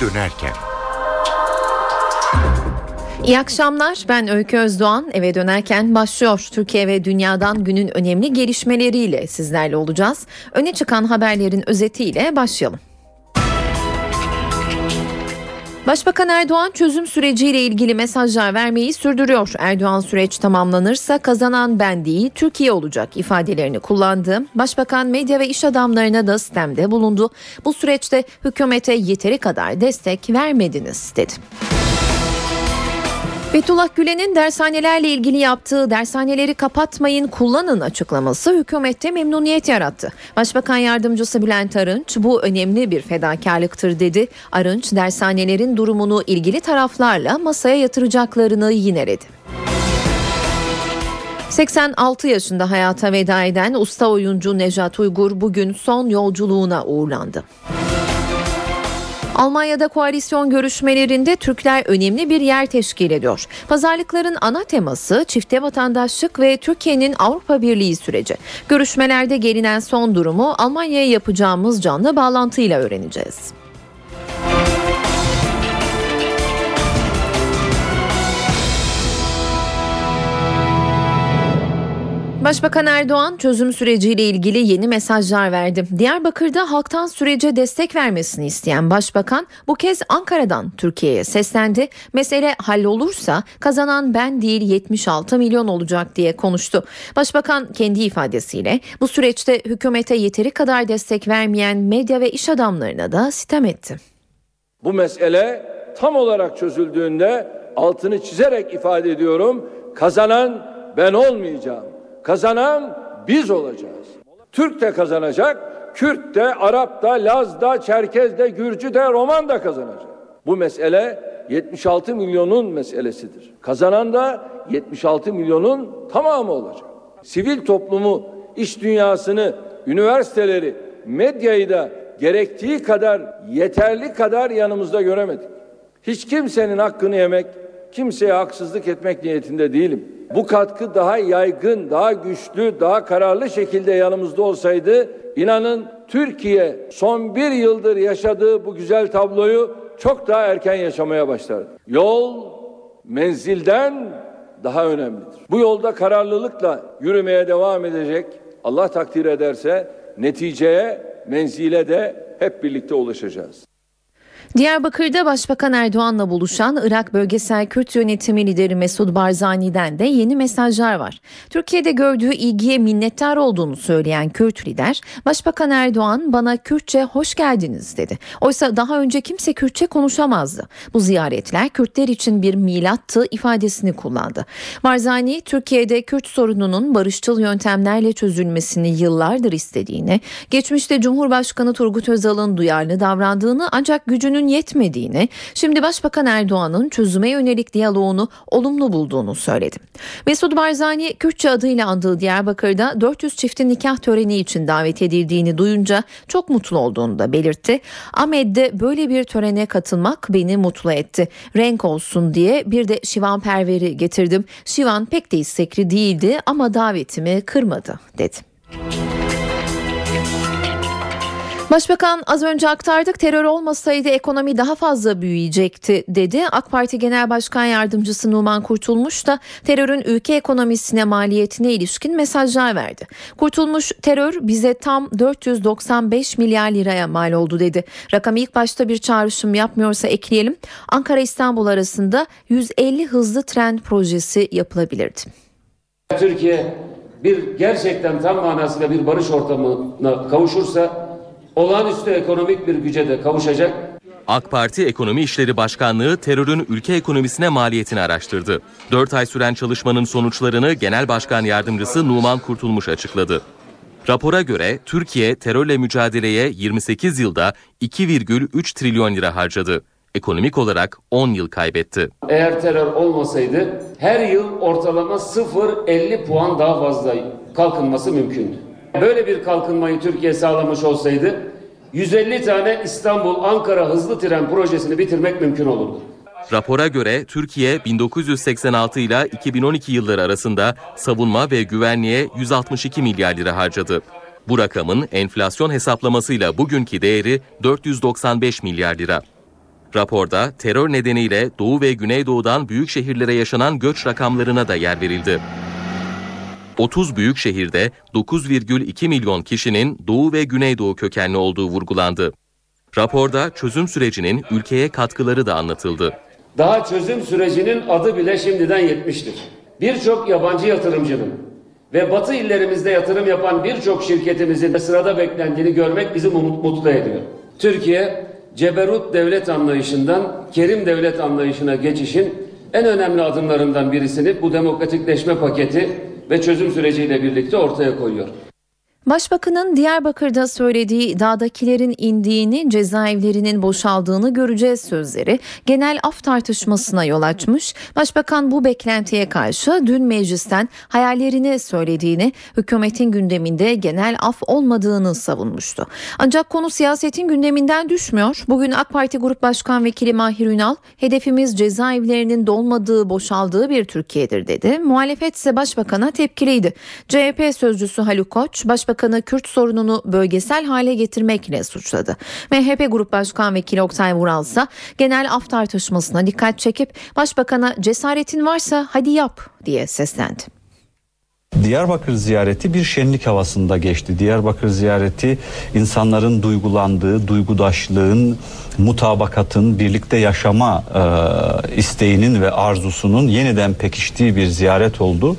dönerken. İyi akşamlar. Ben Öykü Özdoğan. Eve dönerken başlıyor. Türkiye ve dünyadan günün önemli gelişmeleriyle sizlerle olacağız. Öne çıkan haberlerin özetiyle başlayalım. Başbakan Erdoğan çözüm süreciyle ilgili mesajlar vermeyi sürdürüyor. Erdoğan süreç tamamlanırsa kazanan ben değil Türkiye olacak ifadelerini kullandı. Başbakan medya ve iş adamlarına da sistemde bulundu. Bu süreçte hükümete yeteri kadar destek vermediniz dedi. Fethullah Gülen'in dershanelerle ilgili yaptığı dershaneleri kapatmayın kullanın açıklaması hükümette memnuniyet yarattı. Başbakan Yardımcısı Bülent Arınç bu önemli bir fedakarlıktır dedi. Arınç dershanelerin durumunu ilgili taraflarla masaya yatıracaklarını yineledi. 86 yaşında hayata veda eden usta oyuncu Nejat Uygur bugün son yolculuğuna uğurlandı. Almanya'da koalisyon görüşmelerinde Türkler önemli bir yer teşkil ediyor. Pazarlıkların ana teması çifte vatandaşlık ve Türkiye'nin Avrupa Birliği süreci. Görüşmelerde gelinen son durumu Almanya'ya yapacağımız canlı bağlantıyla öğreneceğiz. Başbakan Erdoğan çözüm süreciyle ilgili yeni mesajlar verdi. Diyarbakır'da halktan sürece destek vermesini isteyen başbakan bu kez Ankara'dan Türkiye'ye seslendi. Mesele hallolursa kazanan ben değil 76 milyon olacak diye konuştu. Başbakan kendi ifadesiyle bu süreçte hükümete yeteri kadar destek vermeyen medya ve iş adamlarına da sitem etti. Bu mesele tam olarak çözüldüğünde altını çizerek ifade ediyorum. Kazanan ben olmayacağım. Kazanan biz olacağız. Türk de kazanacak, Kürt de, Arap da, Laz da, Çerkez de, Gürcü de, Roman da kazanacak. Bu mesele 76 milyonun meselesidir. Kazanan da 76 milyonun tamamı olacak. Sivil toplumu, iş dünyasını, üniversiteleri, medyayı da gerektiği kadar, yeterli kadar yanımızda göremedik. Hiç kimsenin hakkını yemek, kimseye haksızlık etmek niyetinde değilim bu katkı daha yaygın, daha güçlü, daha kararlı şekilde yanımızda olsaydı inanın Türkiye son bir yıldır yaşadığı bu güzel tabloyu çok daha erken yaşamaya başlardı. Yol menzilden daha önemlidir. Bu yolda kararlılıkla yürümeye devam edecek. Allah takdir ederse neticeye, menzile de hep birlikte ulaşacağız. Diyarbakır'da Başbakan Erdoğan'la buluşan Irak Bölgesel Kürt Yönetimi lideri Mesud Barzani'den de yeni mesajlar var. Türkiye'de gördüğü ilgiye minnettar olduğunu söyleyen Kürt lider, Başbakan Erdoğan bana Kürtçe hoş geldiniz dedi. Oysa daha önce kimse Kürtçe konuşamazdı. Bu ziyaretler Kürtler için bir milattı ifadesini kullandı. Barzani, Türkiye'de Kürt sorununun barışçıl yöntemlerle çözülmesini yıllardır istediğini, geçmişte Cumhurbaşkanı Turgut Özal'ın duyarlı davrandığını ancak gücünün gücünün yetmediğini, şimdi Başbakan Erdoğan'ın çözüme yönelik diyaloğunu olumlu bulduğunu söyledi. Mesut Barzani Kürtçe adıyla andığı Diyarbakır'da 400 çiftin nikah töreni için davet edildiğini duyunca çok mutlu olduğunu da belirtti. Ahmet'de böyle bir törene katılmak beni mutlu etti. Renk olsun diye bir de Şivan Perver'i getirdim. Şivan pek de istekli değildi ama davetimi kırmadı dedi. Başbakan az önce aktardık terör olmasaydı ekonomi daha fazla büyüyecekti dedi. AK Parti Genel Başkan Yardımcısı Numan Kurtulmuş da terörün ülke ekonomisine maliyetine ilişkin mesajlar verdi. Kurtulmuş terör bize tam 495 milyar liraya mal oldu dedi. Rakam ilk başta bir çağrışım yapmıyorsa ekleyelim. Ankara İstanbul arasında 150 hızlı tren projesi yapılabilirdi. Türkiye bir gerçekten tam manasıyla bir barış ortamına kavuşursa olağanüstü ekonomik bir güce de kavuşacak. AK Parti Ekonomi İşleri Başkanlığı terörün ülke ekonomisine maliyetini araştırdı. 4 ay süren çalışmanın sonuçlarını Genel Başkan Yardımcısı Numan Kurtulmuş açıkladı. Rapora göre Türkiye terörle mücadeleye 28 yılda 2,3 trilyon lira harcadı. Ekonomik olarak 10 yıl kaybetti. Eğer terör olmasaydı her yıl ortalama 0,50 puan daha fazla kalkınması mümkündü. Böyle bir kalkınmayı Türkiye sağlamış olsaydı 150 tane İstanbul-Ankara hızlı tren projesini bitirmek mümkün olurdu. Rapora göre Türkiye 1986 ile 2012 yılları arasında savunma ve güvenliğe 162 milyar lira harcadı. Bu rakamın enflasyon hesaplamasıyla bugünkü değeri 495 milyar lira. Raporda terör nedeniyle Doğu ve Güneydoğu'dan büyük şehirlere yaşanan göç rakamlarına da yer verildi. 30 büyük şehirde 9,2 milyon kişinin Doğu ve Güneydoğu kökenli olduğu vurgulandı. Raporda çözüm sürecinin ülkeye katkıları da anlatıldı. Daha çözüm sürecinin adı bile şimdiden yetmiştir. Birçok yabancı yatırımcının ve batı illerimizde yatırım yapan birçok şirketimizin sırada beklendiğini görmek bizi mut- mutlu ediyor. Türkiye, ceberut devlet anlayışından kerim devlet anlayışına geçişin en önemli adımlarından birisini bu demokratikleşme paketi ve çözüm süreciyle birlikte ortaya koyuyor. Başbakanın Diyarbakır'da söylediği dağdakilerin indiğini, cezaevlerinin boşaldığını göreceğiz sözleri genel af tartışmasına yol açmış. Başbakan bu beklentiye karşı dün meclisten hayallerini söylediğini, hükümetin gündeminde genel af olmadığını savunmuştu. Ancak konu siyasetin gündeminden düşmüyor. Bugün AK Parti Grup Başkan Vekili Mahir Ünal, hedefimiz cezaevlerinin dolmadığı, boşaldığı bir Türkiye'dir dedi. Muhalefet ise başbakana tepkiliydi. CHP sözcüsü Haluk Koç, başbakanı Kürt sorununu bölgesel hale getirmekle suçladı. MHP Grup Başkan Vekili Oktay Vural ise genel af tartışmasına dikkat çekip başbakana cesaretin varsa hadi yap diye seslendi. Diyarbakır ziyareti bir şenlik havasında geçti. Diyarbakır ziyareti insanların duygulandığı, duygudaşlığın, mutabakatın, birlikte yaşama e, isteğinin ve arzusunun yeniden pekiştiği bir ziyaret oldu.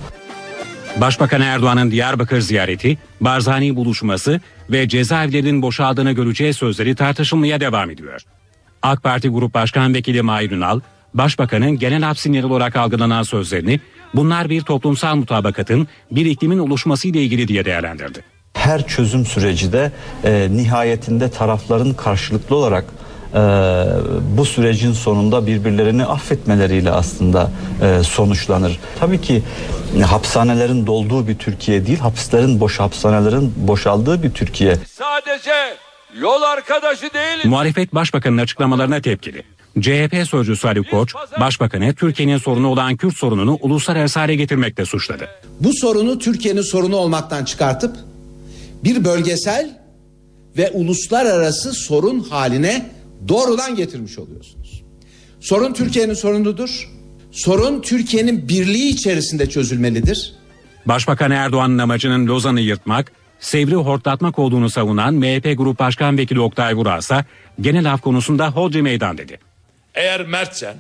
Başbakan Erdoğan'ın Diyarbakır ziyareti, Barzani buluşması ve cezaevlerinin boşaldığını göreceği sözleri tartışılmaya devam ediyor. AK Parti Grup Başkan Vekili Mahir Ünal, Başbakanın genel af sinyali olarak algılanan sözlerini bunlar bir toplumsal mutabakatın, bir iklimin oluşması ile ilgili diye değerlendirdi. Her çözüm süreci de e, nihayetinde tarafların karşılıklı olarak e, bu sürecin sonunda birbirlerini affetmeleriyle aslında e, sonuçlanır. Tabii ki e, hapishanelerin dolduğu bir Türkiye değil, hapislerin boş hapishanelerin boşaldığı bir Türkiye. Sadece yol arkadaşı değiliz. Muhalefet Başbakan'ın açıklamalarına tepkili. CHP sözcüsü Ali Koç, Başbakan'ı Türkiye'nin sorunu olan Kürt sorununu uluslararası hale getirmekle suçladı. Bu sorunu Türkiye'nin sorunu olmaktan çıkartıp bir bölgesel ve uluslararası sorun haline doğrudan getirmiş oluyorsunuz. Sorun Türkiye'nin sorunudur. Sorun Türkiye'nin birliği içerisinde çözülmelidir. Başbakan Erdoğan'ın amacının Lozan'ı yırtmak, Sevri hortlatmak olduğunu savunan MHP Grup Başkan Vekili Oktay Vural ise genel af konusunda hodri meydan dedi. Eğer mertsen,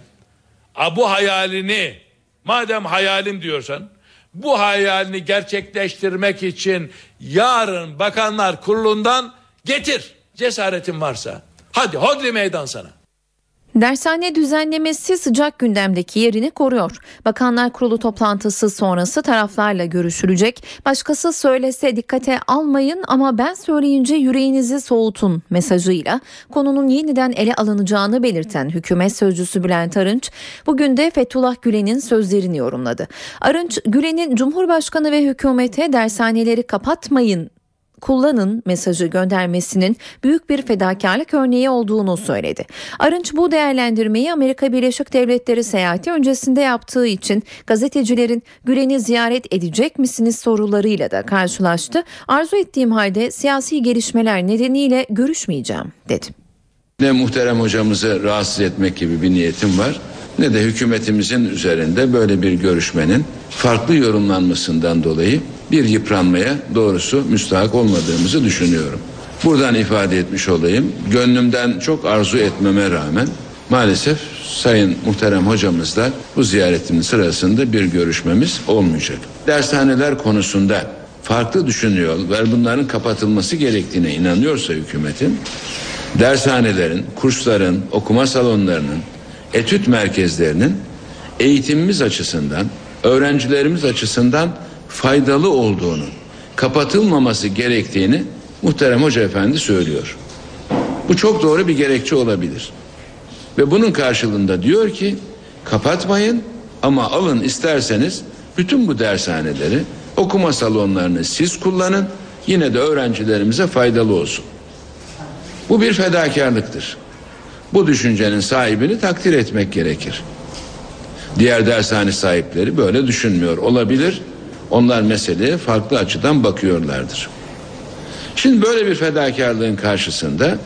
a bu hayalini madem hayalim diyorsan bu hayalini gerçekleştirmek için yarın Bakanlar Kurulu'ndan getir cesaretin varsa. Hadi hodri meydan sana. Dershane düzenlemesi sıcak gündemdeki yerini koruyor. Bakanlar Kurulu toplantısı sonrası taraflarla görüşülecek. Başkası söylese dikkate almayın ama ben söyleyince yüreğinizi soğutun mesajıyla konunun yeniden ele alınacağını belirten hükümet sözcüsü Bülent Arınç bugün de Fethullah Gülen'in sözlerini yorumladı. Arınç Gülen'in Cumhurbaşkanı ve hükümete dershaneleri kapatmayın kullanın mesajı göndermesinin büyük bir fedakarlık örneği olduğunu söyledi. Arınç bu değerlendirmeyi Amerika Birleşik Devletleri seyahati öncesinde yaptığı için gazetecilerin Gülen'i ziyaret edecek misiniz sorularıyla da karşılaştı. Arzu ettiğim halde siyasi gelişmeler nedeniyle görüşmeyeceğim dedi. Ne muhterem hocamızı rahatsız etmek gibi bir niyetim var ne de hükümetimizin üzerinde böyle bir görüşmenin farklı yorumlanmasından dolayı bir yıpranmaya doğrusu müstahak olmadığımızı düşünüyorum. Buradan ifade etmiş olayım. Gönlümden çok arzu etmeme rağmen maalesef Sayın Muhterem hocamızla bu ziyaretimin sırasında bir görüşmemiz olmayacak. Dershaneler konusunda farklı düşünüyor ve bunların kapatılması gerektiğine inanıyorsa hükümetin dershanelerin, kursların, okuma salonlarının, etüt merkezlerinin eğitimimiz açısından, öğrencilerimiz açısından faydalı olduğunu, kapatılmaması gerektiğini muhterem hoca efendi söylüyor. Bu çok doğru bir gerekçe olabilir. Ve bunun karşılığında diyor ki kapatmayın ama alın isterseniz bütün bu dershaneleri, okuma salonlarını siz kullanın. Yine de öğrencilerimize faydalı olsun. Bu bir fedakarlıktır. Bu düşüncenin sahibini takdir etmek gerekir. Diğer dershane sahipleri böyle düşünmüyor olabilir. Onlar meseleye farklı açıdan bakıyorlardır. Şimdi böyle bir fedakarlığın karşısında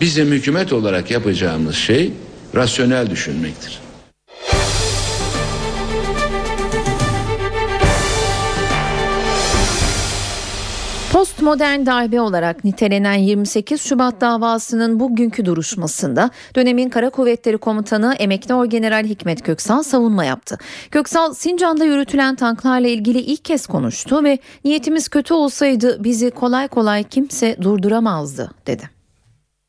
bizim hükümet olarak yapacağımız şey rasyonel düşünmektir. Postmodern darbe olarak nitelenen 28 Şubat davasının bugünkü duruşmasında dönemin Kara Kuvvetleri Komutanı Emekli Orgeneral Hikmet Köksal savunma yaptı. Köksal Sincan'da yürütülen tanklarla ilgili ilk kez konuştu ve niyetimiz kötü olsaydı bizi kolay kolay kimse durduramazdı dedi.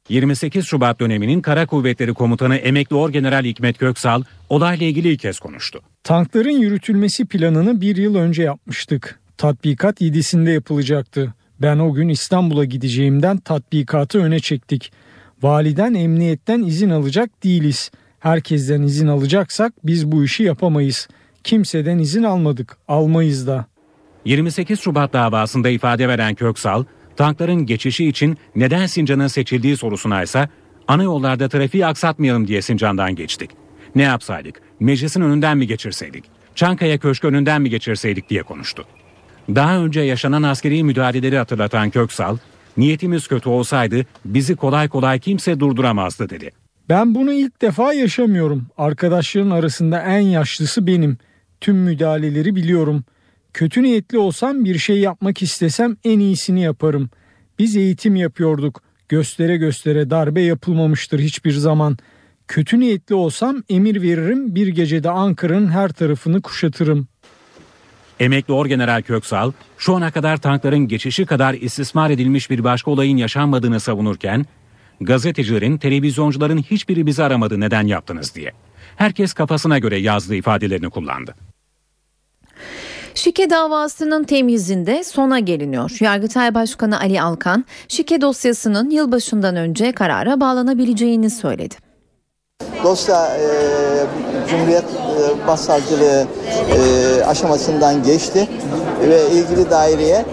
28 Şubat döneminin Kara Kuvvetleri Komutanı Emekli Orgeneral Hikmet Köksal olayla ilgili ilk kez konuştu. Tankların yürütülmesi planını bir yıl önce yapmıştık. Tatbikat 7'sinde yapılacaktı. Ben o gün İstanbul'a gideceğimden tatbikatı öne çektik. Validen emniyetten izin alacak değiliz. Herkesten izin alacaksak biz bu işi yapamayız. Kimseden izin almadık, almayız da. 28 Şubat davasında ifade veren Köksal, tankların geçişi için neden Sincan'ın seçildiği sorusuna ise ana yollarda trafiği aksatmayalım diye Sincan'dan geçtik. Ne yapsaydık? Meclisin önünden mi geçirseydik? Çankaya Köşkü önünden mi geçirseydik diye konuştu. Daha önce yaşanan askeri müdahaleleri hatırlatan Köksal, niyetimiz kötü olsaydı bizi kolay kolay kimse durduramazdı dedi. Ben bunu ilk defa yaşamıyorum. Arkadaşların arasında en yaşlısı benim. Tüm müdahaleleri biliyorum. Kötü niyetli olsam bir şey yapmak istesem en iyisini yaparım. Biz eğitim yapıyorduk. Göstere göstere darbe yapılmamıştır hiçbir zaman. Kötü niyetli olsam emir veririm bir gecede Ankara'nın her tarafını kuşatırım. Emekli Orgeneral Köksal, şu ana kadar tankların geçişi kadar istismar edilmiş bir başka olayın yaşanmadığını savunurken, gazetecilerin, televizyoncuların hiçbiri bizi aramadı neden yaptınız diye. Herkes kafasına göre yazdığı ifadelerini kullandı. Şike davasının temizinde sona geliniyor. Yargıtay Başkanı Ali Alkan, şike dosyasının yılbaşından önce karara bağlanabileceğini söyledi. Dosya e, Cumhuriyet e, Başsavcılığı e, aşamasından geçti ve ilgili daireye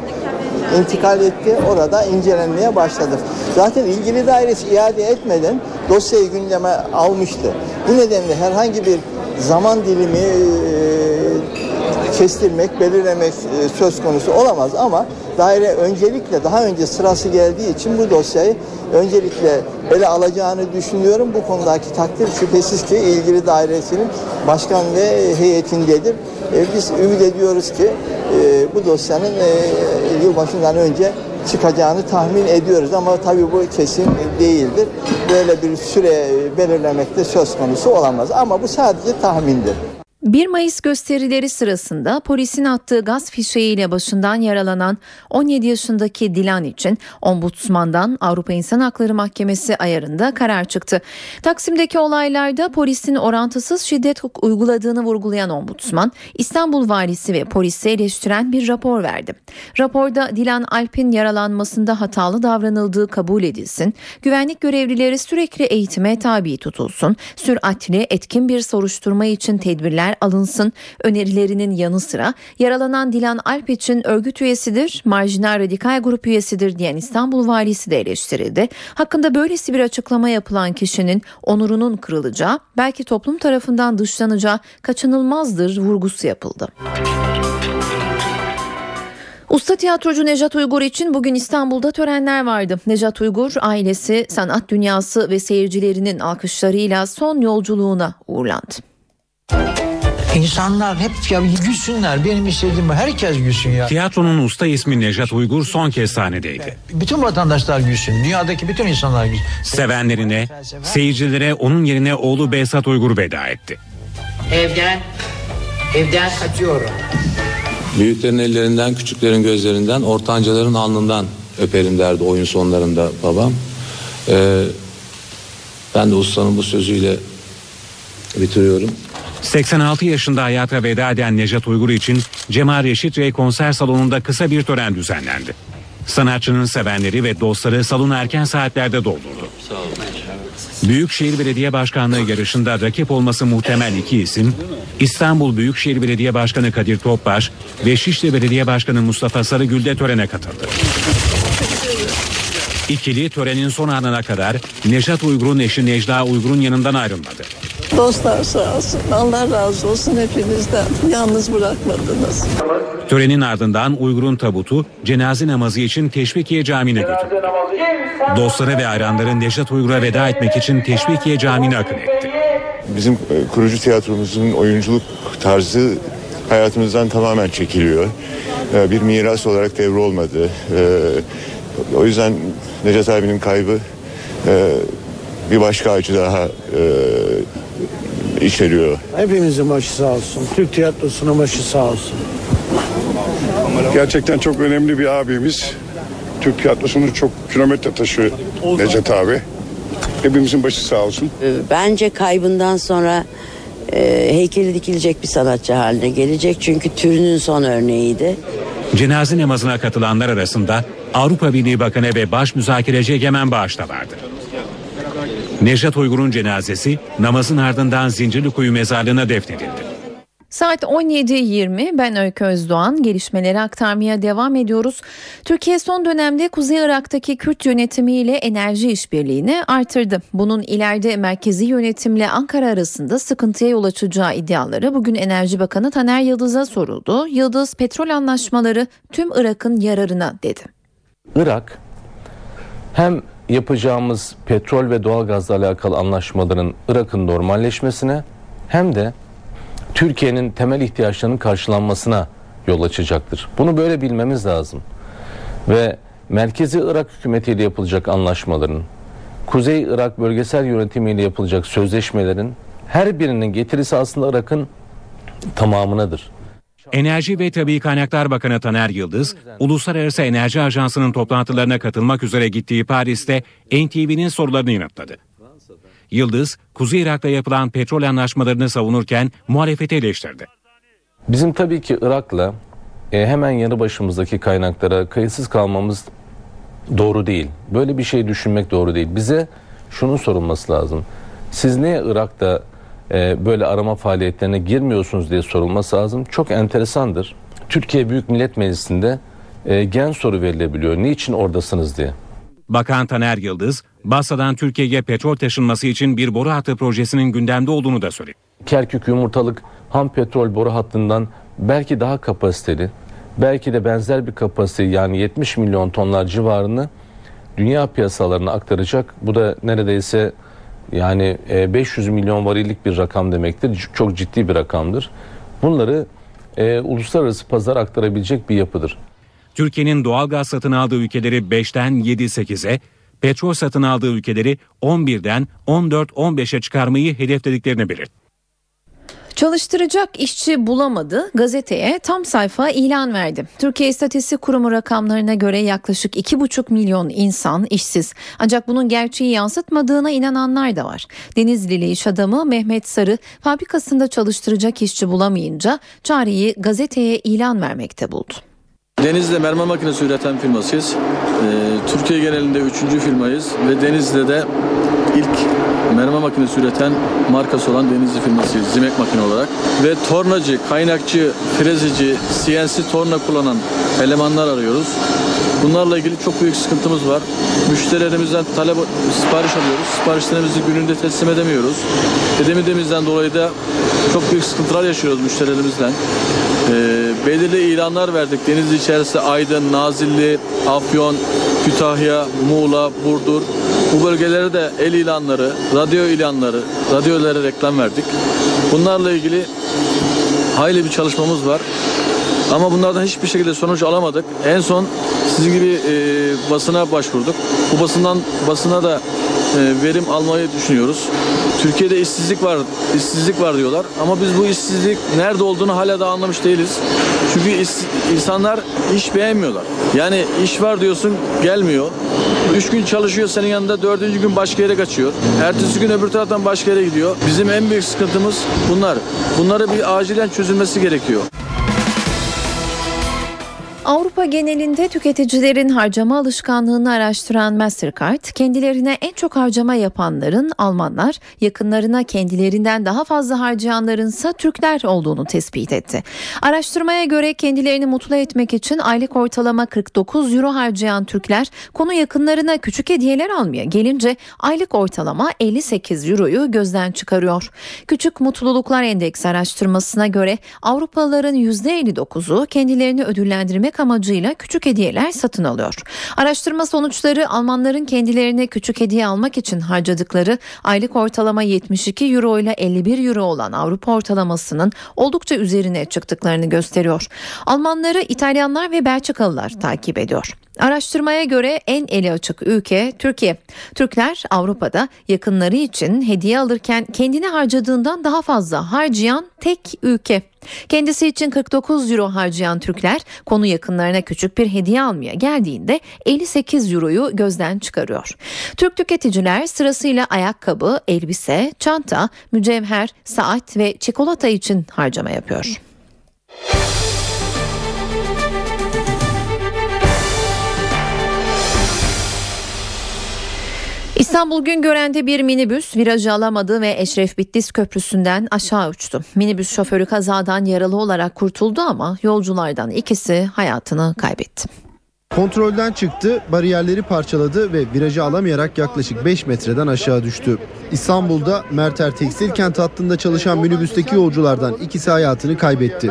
intikal etti. Orada incelenmeye başladı. Zaten ilgili dairesi iade etmeden dosyayı gündeme almıştı. Bu nedenle herhangi bir zaman dilimi e, kestirmek, belirlemek e, söz konusu olamaz ama daire öncelikle daha önce sırası geldiği için bu dosyayı öncelikle ele alacağını düşünüyorum. Bu konudaki takdir şüphesiz ki ilgili dairesinin başkan ve heyetindedir. E, Biz ümit ediyoruz ki e, bu dosyanın yılbaşından önce çıkacağını tahmin ediyoruz ama tabii bu kesin değildir. Böyle bir süre belirlemek de söz konusu olamaz ama bu sadece tahmindir. 1 Mayıs gösterileri sırasında polisin attığı gaz fişeğiyle başından yaralanan 17 yaşındaki Dilan için Ombudsman'dan Avrupa İnsan Hakları Mahkemesi ayarında karar çıktı. Taksim'deki olaylarda polisin orantısız şiddet uyguladığını vurgulayan Ombudsman, İstanbul Valisi ve polisi eleştiren bir rapor verdi. Raporda Dilan Alp'in yaralanmasında hatalı davranıldığı kabul edilsin, güvenlik görevlileri sürekli eğitime tabi tutulsun, süratli etkin bir soruşturma için tedbirler alınsın önerilerinin yanı sıra yaralanan Dilan Alp için örgüt üyesidir, marjinal radikal grup üyesidir diyen İstanbul Valisi de eleştirildi. Hakkında böylesi bir açıklama yapılan kişinin onurunun kırılacağı, belki toplum tarafından dışlanacağı kaçınılmazdır vurgusu yapıldı. Usta tiyatrocu Nejat Uygur için bugün İstanbul'da törenler vardı. Nejat Uygur ailesi, sanat dünyası ve seyircilerinin alkışlarıyla son yolculuğuna uğurlandı. İnsanlar hep ya gülsünler. Benim istediğim bu. Herkes gülsün ya. Tiyatronun usta ismi Nejat Uygur son kez sahnedeydi. Bütün vatandaşlar gülsün. Dünyadaki bütün insanlar gülsün. Sevenlerine, seyircilere onun yerine oğlu Behzat Uygur veda etti. Evden, evden kaçıyorum. Büyüklerin ellerinden, küçüklerin gözlerinden, ortancaların alnından öperim derdi oyun sonlarında babam. Ee, ben de ustanın bu sözüyle bitiriyorum. 86 yaşında hayata veda eden Nejat Uygur için Cemal Reşit Rey konser salonunda kısa bir tören düzenlendi. Sanatçının sevenleri ve dostları salonu erken saatlerde doldurdu. Büyükşehir Belediye Başkanlığı yarışında rakip olması muhtemel iki isim İstanbul Büyükşehir Belediye Başkanı Kadir Topbaş ve Şişli Belediye Başkanı Mustafa Sarıgül de törene katıldı. İkili törenin son anına kadar Nejat Uygur'un eşi Necla Uygur'un yanından ayrılmadı. Dostlar sağ olsun. Allah razı olsun hepinizden. Yalnız bırakmadınız. Törenin ardından Uygur'un tabutu cenaze namazı için Teşvikiye Camii'ne götürdü. Dostları ve hayranları Nejat Uygur'a veda etmek için Teşvikiye Camii'ne akın etti. bizim e, kurucu tiyatromuzun oyunculuk tarzı hayatımızdan tamamen çekiliyor. E, bir miras olarak devrolmadı. E, o yüzden Necat abinin kaybı bir başka acı daha içeriyor. Hepimizin başı sağ olsun. Türk tiyatrosunun başı sağ olsun. Gerçekten çok önemli bir abimiz. Türk tiyatrosunun çok kilometre taşı Necat abi. Hepimizin başı sağ olsun. Bence kaybından sonra e, heykeli dikilecek bir sanatçı haline gelecek. Çünkü türünün son örneğiydi. Cenaze namazına katılanlar arasında Avrupa Birliği Bakanı ve Baş Müzakereci Egemen Bağış da vardı. Nejat Uygur'un cenazesi namazın ardından Zincirlikuyu mezarlığına defnedildi. Saat 17.20 ben Öykü Özdoğan gelişmeleri aktarmaya devam ediyoruz. Türkiye son dönemde Kuzey Irak'taki Kürt yönetimiyle enerji işbirliğini artırdı. Bunun ileride merkezi yönetimle Ankara arasında sıkıntıya yol açacağı iddiaları bugün Enerji Bakanı Taner Yıldız'a soruldu. Yıldız petrol anlaşmaları tüm Irak'ın yararına dedi. Irak hem yapacağımız petrol ve doğalgazla alakalı anlaşmaların Irak'ın normalleşmesine hem de Türkiye'nin temel ihtiyaçlarının karşılanmasına yol açacaktır. Bunu böyle bilmemiz lazım. Ve merkezi Irak hükümetiyle yapılacak anlaşmaların, Kuzey Irak bölgesel yönetimiyle yapılacak sözleşmelerin her birinin getirisi aslında Irak'ın tamamınadır. Enerji ve Tabi Kaynaklar Bakanı Taner Yıldız, Uluslararası Enerji Ajansı'nın toplantılarına katılmak üzere gittiği Paris'te NTV'nin sorularını yanıtladı. Yıldız, Kuzey Irak'ta yapılan petrol anlaşmalarını savunurken muhalefeti eleştirdi. Bizim tabii ki Irak'la e, hemen yanı başımızdaki kaynaklara kayıtsız kalmamız doğru değil. Böyle bir şey düşünmek doğru değil. Bize şunun sorulması lazım. Siz niye Irak'ta e, böyle arama faaliyetlerine girmiyorsunuz diye sorulması lazım. Çok enteresandır. Türkiye Büyük Millet Meclisi'nde e, gen soru verilebiliyor. Niçin oradasınız diye. Bakan Taner Yıldız, Basra'dan Türkiye'ye petrol taşınması için bir boru hattı projesinin gündemde olduğunu da söyledi. Kerkük Yumurtalık ham petrol boru hattından belki daha kapasiteli, belki de benzer bir kapasite yani 70 milyon tonlar civarını dünya piyasalarına aktaracak. Bu da neredeyse yani 500 milyon varillik bir rakam demektir. Çok ciddi bir rakamdır. Bunları e, uluslararası pazar aktarabilecek bir yapıdır. Türkiye'nin doğal gaz satın aldığı ülkeleri 5'ten 7-8'e, petrol satın aldığı ülkeleri 11'den 14-15'e çıkarmayı hedeflediklerini belirtti. Çalıştıracak işçi bulamadı. Gazeteye tam sayfa ilan verdi. Türkiye İstatistik Kurumu rakamlarına göre yaklaşık 2,5 milyon insan işsiz. Ancak bunun gerçeği yansıtmadığına inananlar da var. Denizlili iş adamı Mehmet Sarı fabrikasında çalıştıracak işçi bulamayınca çareyi gazeteye ilan vermekte buldu. Denizli'de mermer makinesi üreten firmasıyız. Ee, Türkiye genelinde üçüncü firmayız ve Denizli'de de ilk mermer makinesi üreten markası olan Denizli firmasıyız Zimek makine olarak. Ve tornacı, kaynakçı, frezici, CNC torna kullanan elemanlar arıyoruz. Bunlarla ilgili çok büyük sıkıntımız var. Müşterilerimizden talep sipariş alıyoruz. Siparişlerimizi gününde teslim edemiyoruz. Edemediğimizden dolayı da çok büyük sıkıntılar yaşıyoruz müşterilerimizden. Ee, belirli ilanlar verdik. Denizli içerisinde Aydın, Nazilli, Afyon, Kütahya, Muğla, Burdur. Bu bölgelere de el ilanları, radyo ilanları, radyolara reklam verdik. Bunlarla ilgili hayli bir çalışmamız var. Ama bunlardan hiçbir şekilde sonuç alamadık. En son sizin gibi e, basına başvurduk. Bu basından basına da verim almayı düşünüyoruz. Türkiye'de işsizlik var, işsizlik var diyorlar. Ama biz bu işsizlik nerede olduğunu hala da anlamış değiliz. Çünkü iş, insanlar iş beğenmiyorlar. Yani iş var diyorsun gelmiyor. Üç gün çalışıyor senin yanında dördüncü gün başka yere kaçıyor. Ertesi gün öbür taraftan başka yere gidiyor. Bizim en büyük sıkıntımız bunlar. Bunları bir acilen çözülmesi gerekiyor. Avrupa genelinde tüketicilerin harcama alışkanlığını araştıran Mastercard, kendilerine en çok harcama yapanların Almanlar, yakınlarına kendilerinden daha fazla harcayanlarınsa Türkler olduğunu tespit etti. Araştırmaya göre kendilerini mutlu etmek için aylık ortalama 49 euro harcayan Türkler, konu yakınlarına küçük hediyeler almaya gelince aylık ortalama 58 euroyu gözden çıkarıyor. Küçük Mutluluklar Endeksi araştırmasına göre Avrupalıların %59'u kendilerini ödüllendirmek amacıyla küçük hediyeler satın alıyor. Araştırma sonuçları Almanların kendilerine küçük hediye almak için harcadıkları aylık ortalama 72 euro ile 51 euro olan Avrupa ortalamasının oldukça üzerine çıktıklarını gösteriyor. Almanları İtalyanlar ve Belçikalılar takip ediyor. Araştırmaya göre en eli açık ülke Türkiye. Türkler Avrupa'da yakınları için hediye alırken kendini harcadığından daha fazla harcayan tek ülke. Kendisi için 49 euro harcayan Türkler konu yakınlarına küçük bir hediye almaya geldiğinde 58 euroyu gözden çıkarıyor. Türk tüketiciler sırasıyla ayakkabı, elbise, çanta, mücevher, saat ve çikolata için harcama yapıyor. İstanbul Güngören'de bir minibüs virajı alamadı ve Eşref Bitlis Köprüsü'nden aşağı uçtu. Minibüs şoförü kazadan yaralı olarak kurtuldu ama yolculardan ikisi hayatını kaybetti. Kontrolden çıktı, bariyerleri parçaladı ve virajı alamayarak yaklaşık 5 metreden aşağı düştü. İstanbul'da Merter Tekstil Kent hattında çalışan minibüsteki yolculardan ikisi hayatını kaybetti.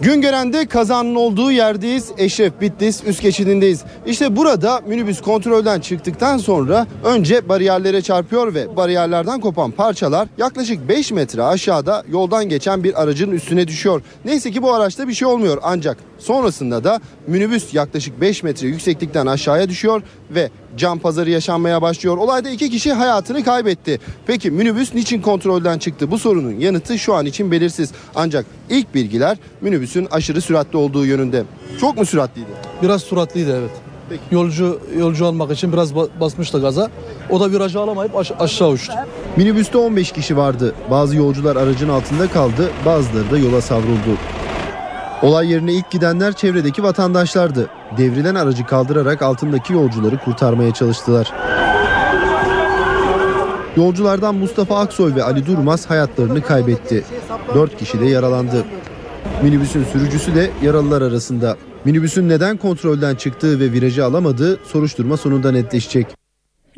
Güngören'de kazanın olduğu yerdeyiz. Eşref Bitlis üst geçidindeyiz. İşte burada minibüs kontrolden çıktıktan sonra önce bariyerlere çarpıyor ve bariyerlerden kopan parçalar yaklaşık 5 metre aşağıda yoldan geçen bir aracın üstüne düşüyor. Neyse ki bu araçta bir şey olmuyor ancak sonrasında da minibüs yaklaşık 5 metre yükseklikten aşağıya düşüyor ve cam pazarı yaşanmaya başlıyor. Olayda iki kişi hayatını kaybetti. Peki minibüs niçin kontrolden çıktı? Bu sorunun yanıtı şu an için belirsiz. Ancak ilk bilgiler minibüsün aşırı süratli olduğu yönünde. Çok mu süratliydi? Biraz süratliydi evet. Yolcu yolcu almak için biraz basmıştı gaza. O da virajı alamayıp aş- aşağı uçtu. Minibüste 15 kişi vardı. Bazı yolcular aracın altında kaldı, bazıları da yola savruldu. Olay yerine ilk gidenler çevredeki vatandaşlardı. Devrilen aracı kaldırarak altındaki yolcuları kurtarmaya çalıştılar. Yolculardan Mustafa Aksoy ve Ali Durmaz hayatlarını kaybetti. 4 kişi de yaralandı. Minibüsün sürücüsü de yaralılar arasında. Minibüsün neden kontrolden çıktığı ve virajı alamadığı soruşturma sonunda netleşecek.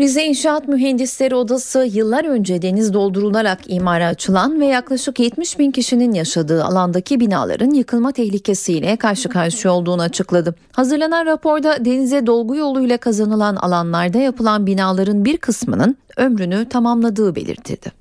Rize İnşaat Mühendisleri Odası yıllar önce deniz doldurularak imara açılan ve yaklaşık 70 bin kişinin yaşadığı alandaki binaların yıkılma tehlikesiyle karşı karşıya olduğunu açıkladı. Hazırlanan raporda denize dolgu yoluyla kazanılan alanlarda yapılan binaların bir kısmının ömrünü tamamladığı belirtildi.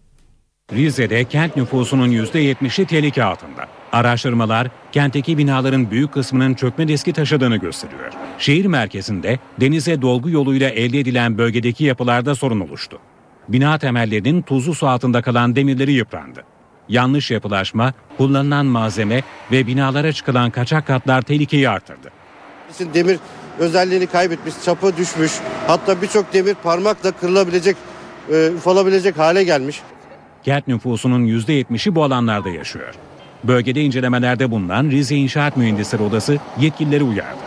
Rize'de kent nüfusunun %70'i tehlike altında. Araştırmalar kentteki binaların büyük kısmının çökme riski taşıdığını gösteriyor. Şehir merkezinde denize dolgu yoluyla elde edilen bölgedeki yapılarda sorun oluştu. Bina temellerinin tuzlu su altında kalan demirleri yıprandı. Yanlış yapılaşma, kullanılan malzeme ve binalara çıkılan kaçak katlar tehlikeyi artırdı. Demir özelliğini kaybetmiş, çapı düşmüş. Hatta birçok demir parmakla kırılabilecek, e, ufalabilecek hale gelmiş. Kent nüfusunun %70'i bu alanlarda yaşıyor. Bölgede incelemelerde bulunan Rize İnşaat Mühendisleri Odası yetkilileri uyardı.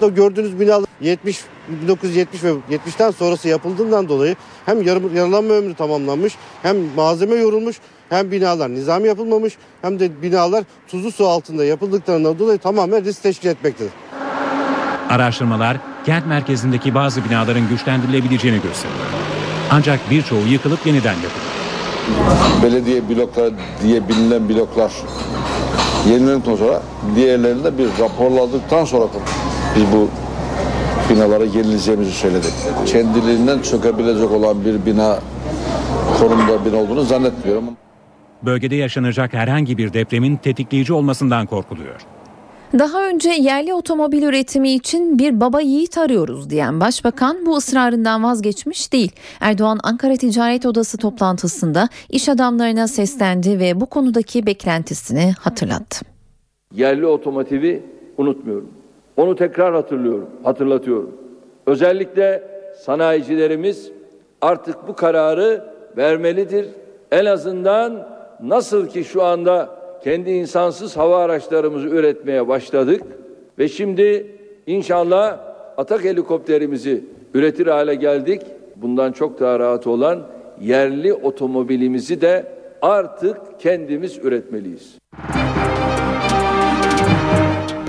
Burada gördüğünüz binalar 70 1970 ve 70'ten sonrası yapıldığından dolayı hem yarım, yaralanma ömrü tamamlanmış, hem malzeme yorulmuş, hem binalar nizami yapılmamış, hem de binalar tuzlu su altında yapıldıklarından dolayı tamamen risk teşkil etmektedir. Araştırmalar kent merkezindeki bazı binaların güçlendirilebileceğini gösteriyor. Ancak birçoğu yıkılıp yeniden yapıldı. Belediye blokları diye bilinen bloklar yenilendikten sonra diğerlerinde bir raporladıktan sonra biz bu binalara yenileceğimizi söyledik. Kendiliğinden çökebilecek olan bir bina konumda bina olduğunu zannetmiyorum. Bölgede yaşanacak herhangi bir depremin tetikleyici olmasından korkuluyor. Daha önce yerli otomobil üretimi için bir baba yiğit arıyoruz diyen başbakan bu ısrarından vazgeçmiş değil. Erdoğan Ankara Ticaret Odası toplantısında iş adamlarına seslendi ve bu konudaki beklentisini hatırlattı. Yerli otomotivi unutmuyorum. Onu tekrar hatırlıyorum, hatırlatıyorum. Özellikle sanayicilerimiz artık bu kararı vermelidir. En azından nasıl ki şu anda kendi insansız hava araçlarımızı üretmeye başladık ve şimdi inşallah atak helikopterimizi üretir hale geldik. Bundan çok daha rahat olan yerli otomobilimizi de artık kendimiz üretmeliyiz.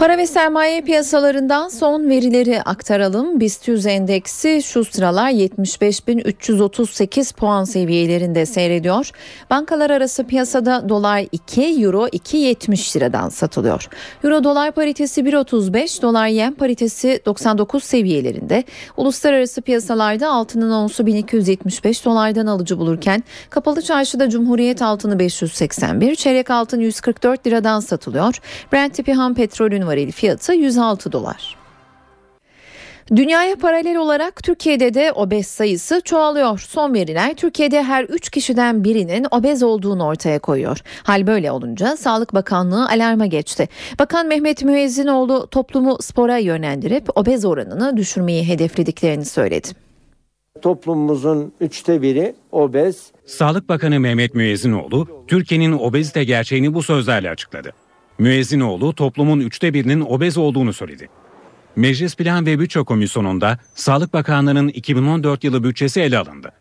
Para ve sermaye piyasalarından son verileri aktaralım. BIST 100 endeksi şu sıralar 75.338 puan seviyelerinde seyrediyor. Bankalar arası piyasada dolar 2, euro 2.70 liradan satılıyor. Euro dolar paritesi 1.35, dolar yen paritesi 99 seviyelerinde. Uluslararası piyasalarda altının onsu 1275 dolardan alıcı bulurken kapalı çarşıda Cumhuriyet altını 581, çeyrek altın 144 liradan satılıyor. Brent tipi ham petrolün varil fiyatı 106 dolar. Dünyaya paralel olarak Türkiye'de de obez sayısı çoğalıyor. Son veriler Türkiye'de her 3 kişiden birinin obez olduğunu ortaya koyuyor. Hal böyle olunca Sağlık Bakanlığı alarma geçti. Bakan Mehmet Müezzinoğlu toplumu spora yönlendirip obez oranını düşürmeyi hedeflediklerini söyledi. Toplumumuzun üçte biri obez. Sağlık Bakanı Mehmet Müezzinoğlu, Türkiye'nin obezite gerçeğini bu sözlerle açıkladı. Müezzinoğlu toplumun üçte birinin obez olduğunu söyledi. Meclis Plan ve Bütçe Komisyonu'nda Sağlık Bakanlığı'nın 2014 yılı bütçesi ele alındı.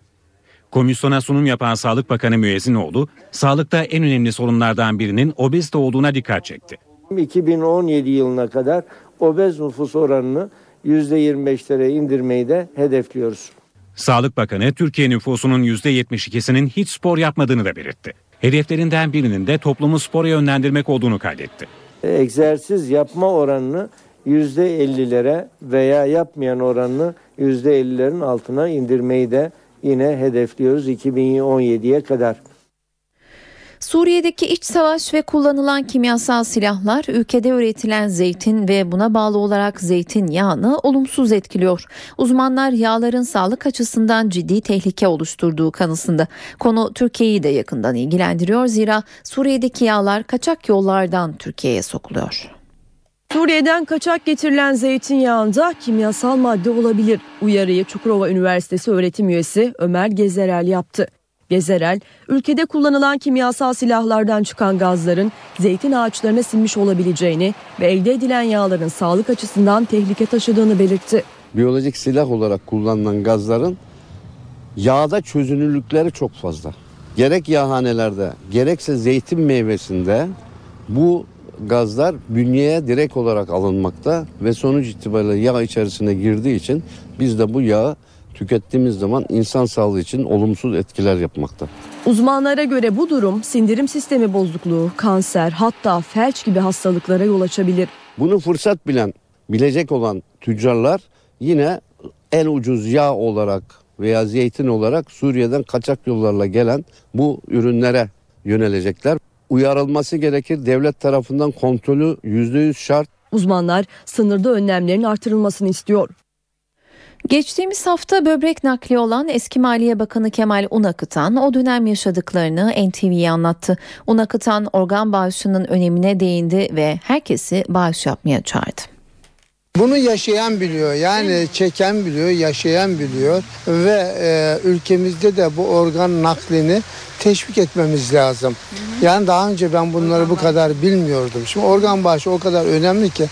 Komisyona sunum yapan Sağlık Bakanı Müezzinoğlu, sağlıkta en önemli sorunlardan birinin obezite olduğuna dikkat çekti. 2017 yılına kadar obez nüfus oranını %25'lere indirmeyi de hedefliyoruz. Sağlık Bakanı Türkiye nüfusunun %72'sinin hiç spor yapmadığını da belirtti. Hedeflerinden birinin de toplumu spora yönlendirmek olduğunu kaydetti. Egzersiz yapma oranını %50'lere veya yapmayan oranını %50'lerin altına indirmeyi de yine hedefliyoruz 2017'ye kadar. Suriye'deki iç savaş ve kullanılan kimyasal silahlar ülkede üretilen zeytin ve buna bağlı olarak zeytin yağını olumsuz etkiliyor. Uzmanlar yağların sağlık açısından ciddi tehlike oluşturduğu kanısında. Konu Türkiye'yi de yakından ilgilendiriyor zira Suriye'deki yağlar kaçak yollardan Türkiye'ye sokuluyor. Suriye'den kaçak getirilen zeytinyağında kimyasal madde olabilir. Uyarıyı Çukurova Üniversitesi öğretim üyesi Ömer Gezerel yaptı. Gezerel, ülkede kullanılan kimyasal silahlardan çıkan gazların zeytin ağaçlarına sinmiş olabileceğini ve elde edilen yağların sağlık açısından tehlike taşıdığını belirtti. Biyolojik silah olarak kullanılan gazların yağda çözünürlükleri çok fazla. Gerek yağhanelerde gerekse zeytin meyvesinde bu gazlar bünyeye direkt olarak alınmakta ve sonuç itibariyle yağ içerisine girdiği için biz de bu yağı tükettiğimiz zaman insan sağlığı için olumsuz etkiler yapmakta. Uzmanlara göre bu durum sindirim sistemi bozukluğu, kanser hatta felç gibi hastalıklara yol açabilir. Bunu fırsat bilen, bilecek olan tüccarlar yine en ucuz yağ olarak veya zeytin olarak Suriye'den kaçak yollarla gelen bu ürünlere yönelecekler. Uyarılması gerekir. Devlet tarafından kontrolü %100 şart. Uzmanlar sınırda önlemlerin artırılmasını istiyor. Geçtiğimiz hafta böbrek nakli olan eski Maliye Bakanı Kemal Unakıtan o dönem yaşadıklarını NTV'ye anlattı. Unakıtan organ bağışının önemine değindi ve herkesi bağış yapmaya çağırdı. Bunu yaşayan biliyor yani çeken biliyor yaşayan biliyor ve e, ülkemizde de bu organ naklini teşvik etmemiz lazım. Yani daha önce ben bunları bu kadar bilmiyordum. Şimdi organ bağışı o kadar önemli ki.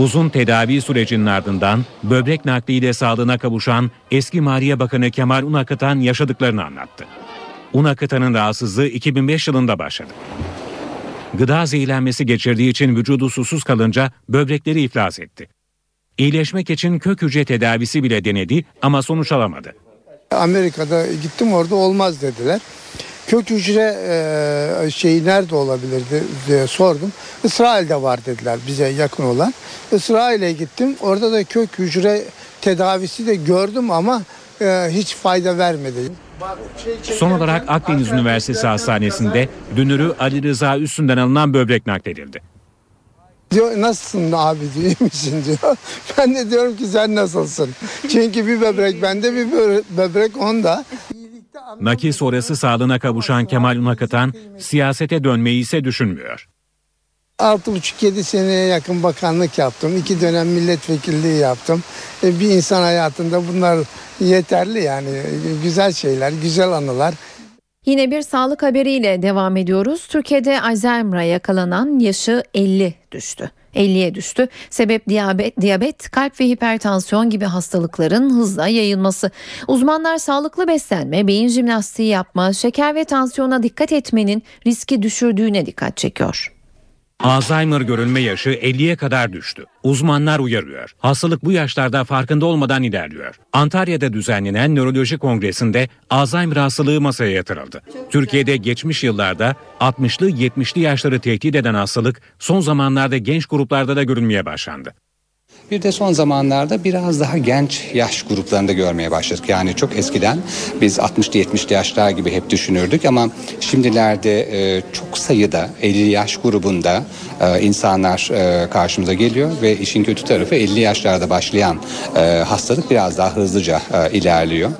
Uzun tedavi sürecinin ardından böbrek nakliyle sağlığına kavuşan eski Maliye Bakanı Kemal Unakıtan yaşadıklarını anlattı. Unakıtan'ın rahatsızlığı 2005 yılında başladı. Gıda zehirlenmesi geçirdiği için vücudu susuz kalınca böbrekleri iflas etti. İyileşmek için kök hücre tedavisi bile denedi ama sonuç alamadı. Amerika'da gittim orada olmaz dediler. Kök hücre e, şeyi nerede olabilir diye sordum. İsrail'de var dediler bize yakın olan. İsrail'e gittim. Orada da kök hücre tedavisi de gördüm ama e, hiç fayda vermedi. Son olarak Akdeniz Üniversitesi Hastanesi'nde dünürü Ali Rıza Üstünden alınan böbrek nakledildi. Diyor nasılsın abi diyor iyi misin diyor. Ben de diyorum ki sen nasılsın? Çünkü bir böbrek bende bir böbrek onda. Nakil sonrası sağlığına kavuşan Kemal Unakıtan siyasete dönmeyi ise düşünmüyor. 6,5-7 seneye yakın bakanlık yaptım. iki dönem milletvekilliği yaptım. E, bir insan hayatında bunlar yeterli yani. Güzel şeyler, güzel anılar. Yine bir sağlık haberiyle devam ediyoruz. Türkiye'de Alzheimer'a yakalanan yaşı 50 düştü. 50'ye düştü. Sebep diyabet, diyabet, kalp ve hipertansiyon gibi hastalıkların hızla yayılması. Uzmanlar sağlıklı beslenme, beyin jimnastiği yapma, şeker ve tansiyona dikkat etmenin riski düşürdüğüne dikkat çekiyor. Alzheimer görülme yaşı 50'ye kadar düştü. Uzmanlar uyarıyor. Hastalık bu yaşlarda farkında olmadan ilerliyor. Antalya'da düzenlenen nöroloji kongresinde Alzheimer hastalığı masaya yatırıldı. Türkiye'de geçmiş yıllarda 60'lı 70'li yaşları tehdit eden hastalık son zamanlarda genç gruplarda da görülmeye başlandı. Bir de son zamanlarda biraz daha genç yaş gruplarında görmeye başladık. Yani çok eskiden biz 60'lı 70'li yaşlar gibi hep düşünürdük ama şimdilerde e, çok sayıda 50 yaş grubunda e, insanlar e, karşımıza geliyor ve işin kötü tarafı 50 yaşlarda başlayan hastalık biraz daha hızlıca ilerliyor.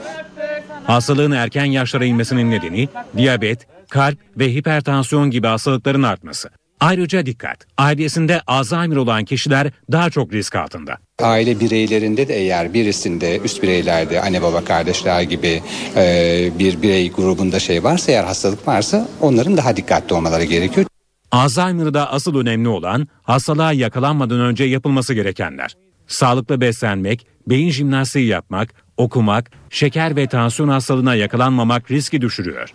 Hastalığın erken yaşlara inmesinin nedeni diyabet, kalp ve hipertansiyon gibi hastalıkların artması. Ayrıca dikkat, ailesinde Alzheimer olan kişiler daha çok risk altında. Aile bireylerinde de eğer birisinde üst bireylerde anne baba kardeşler gibi e, bir birey grubunda şey varsa eğer hastalık varsa onların daha dikkatli olmaları gerekiyor. Alzheimer'da asıl önemli olan hastalığa yakalanmadan önce yapılması gerekenler. Sağlıklı beslenmek, beyin jimnastiği yapmak, okumak, şeker ve tansiyon hastalığına yakalanmamak riski düşürüyor.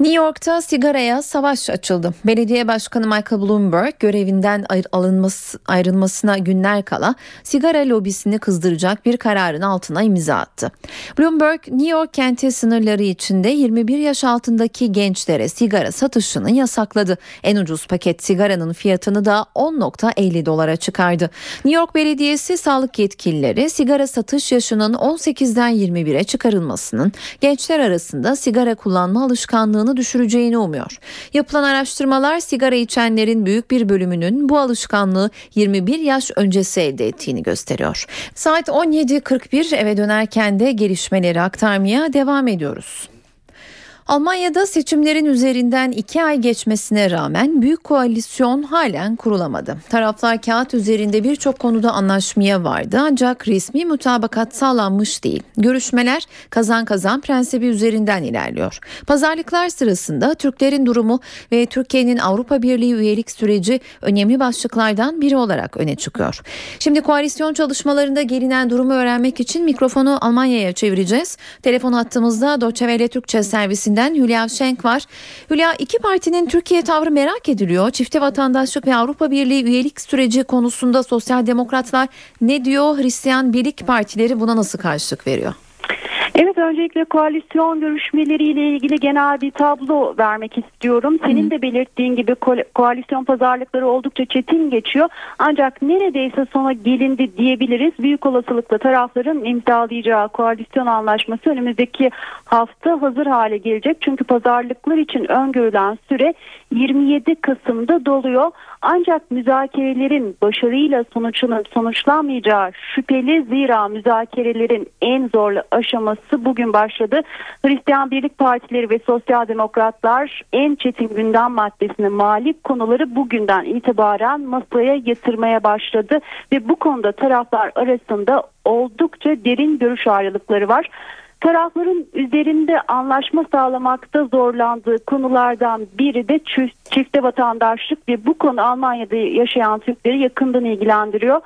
New York'ta sigaraya savaş açıldı. Belediye Başkanı Michael Bloomberg görevinden alınması, ayrılmasına günler kala sigara lobisini kızdıracak bir kararın altına imza attı. Bloomberg, New York kenti sınırları içinde 21 yaş altındaki gençlere sigara satışını yasakladı. En ucuz paket sigaranın fiyatını da 10.50 dolara çıkardı. New York Belediyesi sağlık yetkilileri sigara satış yaşının 18'den 21'e çıkarılmasının gençler arasında sigara kullanma alışkanlığı alışkanlığını düşüreceğini umuyor. Yapılan araştırmalar sigara içenlerin büyük bir bölümünün bu alışkanlığı 21 yaş öncesi elde ettiğini gösteriyor. Saat 17.41 eve dönerken de gelişmeleri aktarmaya devam ediyoruz. Almanya'da seçimlerin üzerinden iki ay geçmesine rağmen büyük koalisyon halen kurulamadı. Taraflar kağıt üzerinde birçok konuda anlaşmaya vardı ancak resmi mutabakat sağlanmış değil. Görüşmeler kazan kazan prensibi üzerinden ilerliyor. Pazarlıklar sırasında Türklerin durumu ve Türkiye'nin Avrupa Birliği üyelik süreci önemli başlıklardan biri olarak öne çıkıyor. Şimdi koalisyon çalışmalarında gelinen durumu öğrenmek için mikrofonu Almanya'ya çevireceğiz. Telefon hattımızda Doçevele Türkçe servisinden Partisi'nden Hülya Şenk var. Hülya iki partinin Türkiye tavrı merak ediliyor. Çifte vatandaşlık ve Avrupa Birliği üyelik süreci konusunda sosyal demokratlar ne diyor? Hristiyan Birlik Partileri buna nasıl karşılık veriyor? Evet öncelikle koalisyon görüşmeleriyle ilgili genel bir tablo vermek istiyorum. Senin de belirttiğin gibi ko- koalisyon pazarlıkları oldukça çetin geçiyor. Ancak neredeyse sona gelindi diyebiliriz. Büyük olasılıkla tarafların imzalayacağı koalisyon anlaşması önümüzdeki hafta hazır hale gelecek. Çünkü pazarlıklar için öngörülen süre 27 Kasım'da doluyor. Ancak müzakerelerin başarıyla sonuçlanmayacağı şüpheli zira müzakerelerin en zorlu aşaması bugün başladı. Hristiyan Birlik Partileri ve Sosyal Demokratlar en çetin gündem maddesine malik konuları bugünden itibaren masaya yatırmaya başladı ve bu konuda taraflar arasında oldukça derin görüş ayrılıkları var. Tarafların üzerinde anlaşma sağlamakta zorlandığı konulardan biri de çifte vatandaşlık ve bu konu Almanya'da yaşayan Türkleri yakından ilgilendiriyor.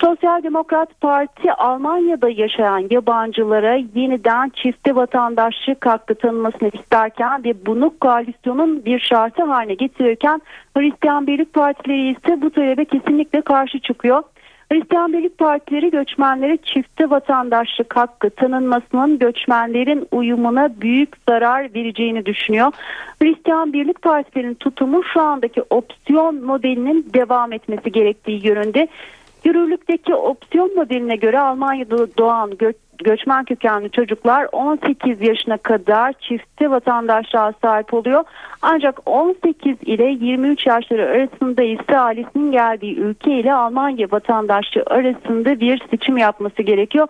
Sosyal Demokrat Parti Almanya'da yaşayan yabancılara yeniden çifte vatandaşlık hakkı tanınmasını isterken ve bunu koalisyonun bir şartı haline getirirken Hristiyan Birlik Partileri ise bu talebe kesinlikle karşı çıkıyor. Hristiyan Birlik Partileri göçmenlere çifte vatandaşlık hakkı tanınmasının göçmenlerin uyumuna büyük zarar vereceğini düşünüyor. Hristiyan Birlik Partilerinin tutumu şu andaki opsiyon modelinin devam etmesi gerektiği yönünde. Yürürlükteki opsiyon modeline göre Almanya'da doğan gö göçmen kökenli çocuklar 18 yaşına kadar çifte vatandaşlığa sahip oluyor. Ancak 18 ile 23 yaşları arasında ise ailesinin geldiği ülke ile Almanya vatandaşlığı arasında bir seçim yapması gerekiyor.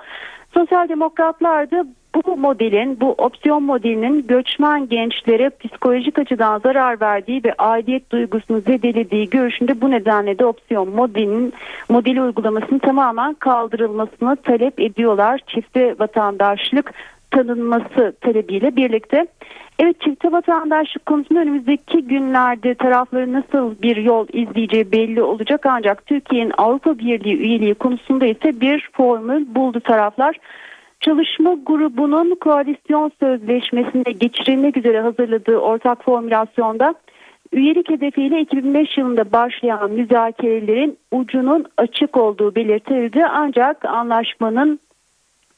Sosyal demokratlar da bu modelin, bu opsiyon modelinin göçmen gençlere psikolojik açıdan zarar verdiği ve aidiyet duygusunu zedelediği görüşünde bu nedenle de opsiyon modelinin modeli uygulamasının tamamen kaldırılmasını talep ediyorlar. Çifte vatandaşlık tanınması talebiyle birlikte. Evet çifte vatandaşlık konusunda önümüzdeki günlerde tarafların nasıl bir yol izleyeceği belli olacak ancak Türkiye'nin Avrupa Birliği üyeliği konusunda ise bir formül buldu taraflar. Çalışma grubunun koalisyon sözleşmesinde geçirilmek üzere hazırladığı ortak formülasyonda üyelik hedefiyle 2005 yılında başlayan müzakerelerin ucunun açık olduğu belirtildi. Ancak anlaşmanın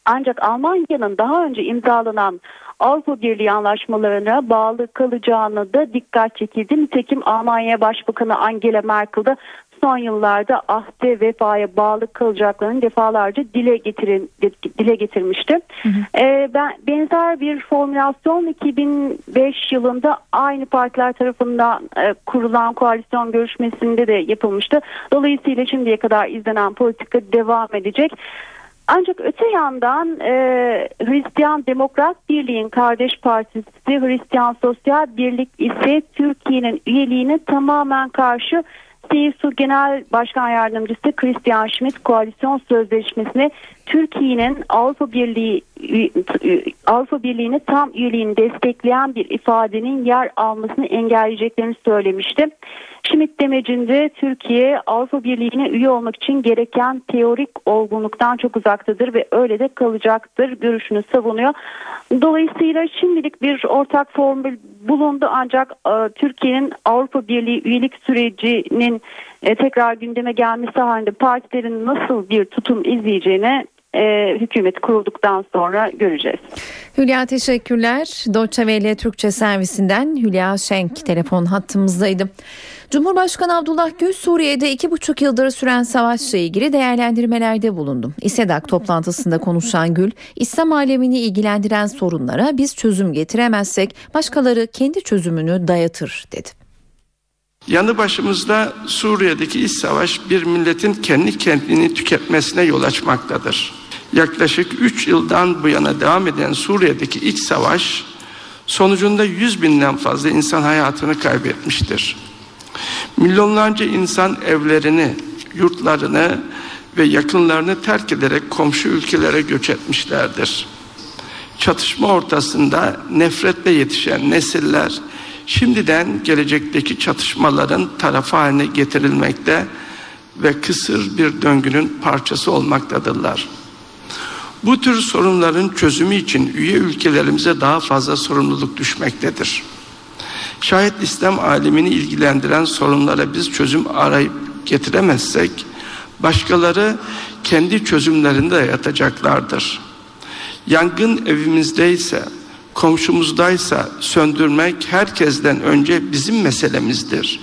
ancak Almanya'nın daha önce imzalanan Avrupa Birliği anlaşmalarına bağlı kalacağını da dikkat çekildi. Nitekim Almanya Başbakanı Angela Merkel de son yıllarda ahde vefaya bağlı kalacaklarını defalarca dile getirin dile getirmişti. Hı hı. Ee, ben benzer bir formülasyon 2005 yılında aynı partiler tarafından e, kurulan koalisyon görüşmesinde de yapılmıştı. Dolayısıyla şimdiye kadar izlenen politika devam edecek. Ancak öte yandan e, Hristiyan Demokrat Birliği'nin kardeş partisi Hristiyan Sosyal Birlik ise Türkiye'nin üyeliğine tamamen karşı CSU Genel Başkan Yardımcısı Christian Schmidt koalisyon sözleşmesine Türkiye'nin Avrupa Birliği Avrupa Birliği'ni tam üyeliğini destekleyen bir ifadenin yer almasını engelleyeceklerini söylemişti. Schmidt demecinde Türkiye Avrupa Birliği'ne üye olmak için gereken teorik olgunluktan çok uzaktadır ve öyle de kalacaktır görüşünü savunuyor. Dolayısıyla şimdilik bir ortak formül bulundu ancak e, Türkiye'nin Avrupa Birliği üyelik sürecinin e, tekrar gündeme gelmesi halinde partilerin nasıl bir tutum izleyeceğini e, hükümet kurulduktan sonra göreceğiz. Hülya teşekkürler. Deutsche Welle Türkçe servisinden Hülya Şenk telefon hattımızdaydı. Cumhurbaşkanı Abdullah Gül Suriye'de iki buçuk yıldır süren savaşla ilgili değerlendirmelerde bulundu. İSEDAK toplantısında konuşan Gül, İslam alemini ilgilendiren sorunlara biz çözüm getiremezsek başkaları kendi çözümünü dayatır dedi. Yanı başımızda Suriye'deki iç savaş bir milletin kendi kendini tüketmesine yol açmaktadır. Yaklaşık 3 yıldan bu yana devam eden Suriye'deki iç savaş sonucunda 100 binden fazla insan hayatını kaybetmiştir. Milyonlarca insan evlerini, yurtlarını ve yakınlarını terk ederek komşu ülkelere göç etmişlerdir. Çatışma ortasında nefretle yetişen nesiller şimdiden gelecekteki çatışmaların tarafı haline getirilmekte ve kısır bir döngünün parçası olmaktadırlar. Bu tür sorunların çözümü için üye ülkelerimize daha fazla sorumluluk düşmektedir. Şayet İslam alemini ilgilendiren sorunlara biz çözüm arayıp getiremezsek başkaları kendi çözümlerinde yatacaklardır. Yangın evimizdeyse, komşumuzdaysa söndürmek herkesten önce bizim meselemizdir.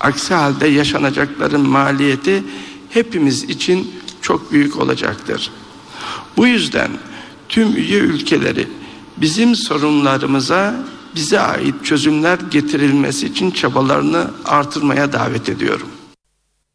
Aksi halde yaşanacakların maliyeti hepimiz için çok büyük olacaktır. Bu yüzden tüm üye ülkeleri bizim sorunlarımıza bize ait çözümler getirilmesi için çabalarını artırmaya davet ediyorum.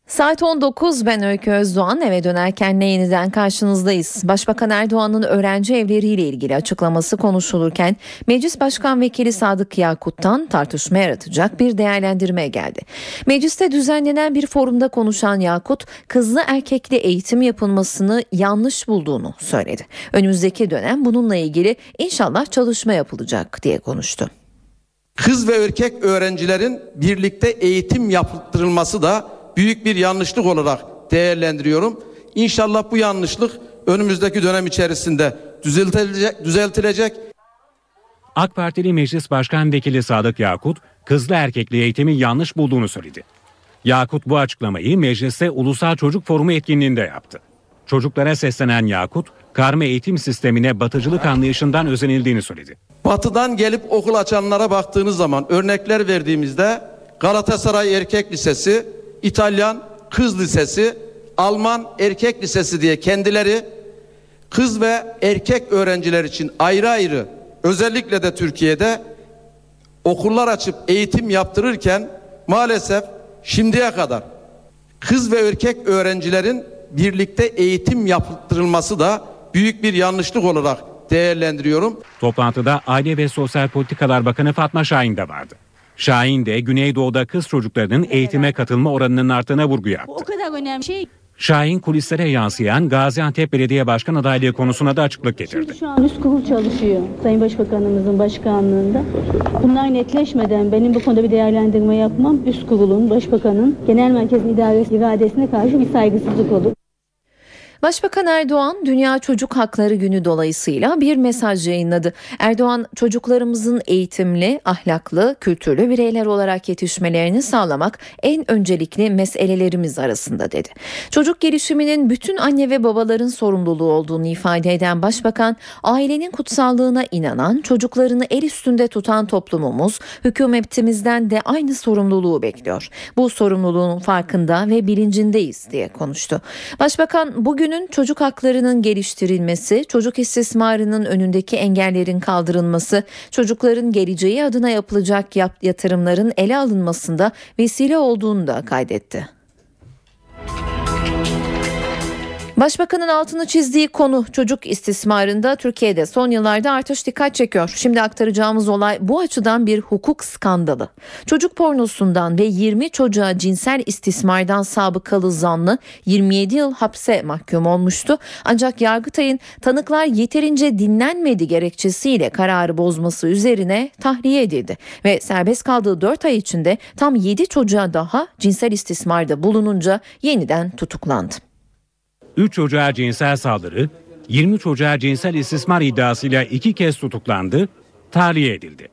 Saat 19 ben Öykü Özdoğan eve dönerken ne yeniden karşınızdayız. Başbakan Erdoğan'ın öğrenci evleriyle ilgili açıklaması konuşulurken Meclis Başkan Vekili Sadık Yakut'tan tartışma yaratacak bir değerlendirme geldi. Mecliste düzenlenen bir forumda konuşan Yakut kızlı erkekli eğitim yapılmasını yanlış bulduğunu söyledi. Önümüzdeki dönem bununla ilgili inşallah çalışma yapılacak diye konuştu. Kız ve erkek öğrencilerin birlikte eğitim yaptırılması da büyük bir yanlışlık olarak değerlendiriyorum. İnşallah bu yanlışlık önümüzdeki dönem içerisinde düzeltilecek. düzeltilecek. AK Partili Meclis Başkan Vekili Sadık Yakut, kızlı erkekli eğitimi yanlış bulduğunu söyledi. Yakut bu açıklamayı mecliste Ulusal Çocuk Forumu etkinliğinde yaptı. Çocuklara seslenen Yakut, karma eğitim sistemine batıcılık anlayışından özenildiğini söyledi. Batıdan gelip okul açanlara baktığınız zaman örnekler verdiğimizde Galatasaray Erkek Lisesi, İtalyan Kız Lisesi, Alman Erkek Lisesi diye kendileri kız ve erkek öğrenciler için ayrı ayrı özellikle de Türkiye'de okullar açıp eğitim yaptırırken maalesef şimdiye kadar kız ve erkek öğrencilerin birlikte eğitim yaptırılması da büyük bir yanlışlık olarak değerlendiriyorum. Toplantıda Aile ve Sosyal Politikalar Bakanı Fatma Şahin de vardı. Şahin de Güneydoğu'da kız çocuklarının eğitime katılma oranının arttığına vurgu yaptı. O kadar önemli şey. Şahin kulislere yansıyan Gaziantep Belediye Başkan adaylığı konusuna da açıklık getirdi. Şimdi şu an üst kurul çalışıyor Sayın Başbakanımızın başkanlığında. Bunlar netleşmeden benim bu konuda bir değerlendirme yapmam üst kurulun, başbakanın, genel merkezin idaresi iradesine karşı bir saygısızlık olur. Başbakan Erdoğan Dünya Çocuk Hakları Günü dolayısıyla bir mesaj yayınladı. Erdoğan çocuklarımızın eğitimli, ahlaklı, kültürlü bireyler olarak yetişmelerini sağlamak en öncelikli meselelerimiz arasında dedi. Çocuk gelişiminin bütün anne ve babaların sorumluluğu olduğunu ifade eden Başbakan, ailenin kutsallığına inanan, çocuklarını el üstünde tutan toplumumuz hükümetimizden de aynı sorumluluğu bekliyor. Bu sorumluluğun farkında ve bilincindeyiz diye konuştu. Başbakan bugünün çocuk haklarının geliştirilmesi, çocuk istismarının önündeki engellerin kaldırılması, çocukların geleceği adına yapılacak yatırımların ele alınmasında vesile olduğunu da kaydetti. Başbakanın altını çizdiği konu çocuk istismarında Türkiye'de son yıllarda artış dikkat çekiyor. Şimdi aktaracağımız olay bu açıdan bir hukuk skandalı. Çocuk pornosundan ve 20 çocuğa cinsel istismardan sabıkalı zanlı 27 yıl hapse mahkum olmuştu. Ancak Yargıtay'ın tanıklar yeterince dinlenmedi gerekçesiyle kararı bozması üzerine tahliye edildi. Ve serbest kaldığı 4 ay içinde tam 7 çocuğa daha cinsel istismarda bulununca yeniden tutuklandı. 3 çocuğa cinsel saldırı, 20 çocuğa cinsel istismar iddiasıyla iki kez tutuklandı, tahliye edildi.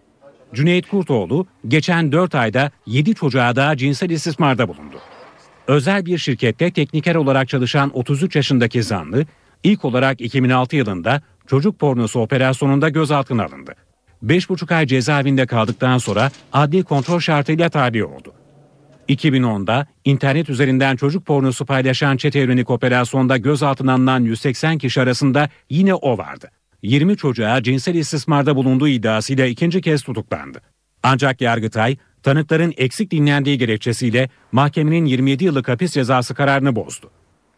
Cüneyt Kurtoğlu geçen 4 ayda 7 çocuğa daha cinsel istismarda bulundu. Özel bir şirkette tekniker olarak çalışan 33 yaşındaki zanlı ilk olarak 2006 yılında çocuk pornosu operasyonunda gözaltına alındı. 5,5 ay cezaevinde kaldıktan sonra adli kontrol şartıyla tahliye oldu. 2010'da internet üzerinden çocuk pornosu paylaşan çete yönelik operasyonda gözaltına alınan 180 kişi arasında yine o vardı. 20 çocuğa cinsel istismarda bulunduğu iddiasıyla ikinci kez tutuklandı. Ancak Yargıtay, tanıkların eksik dinlendiği gerekçesiyle mahkemenin 27 yıllık hapis cezası kararını bozdu.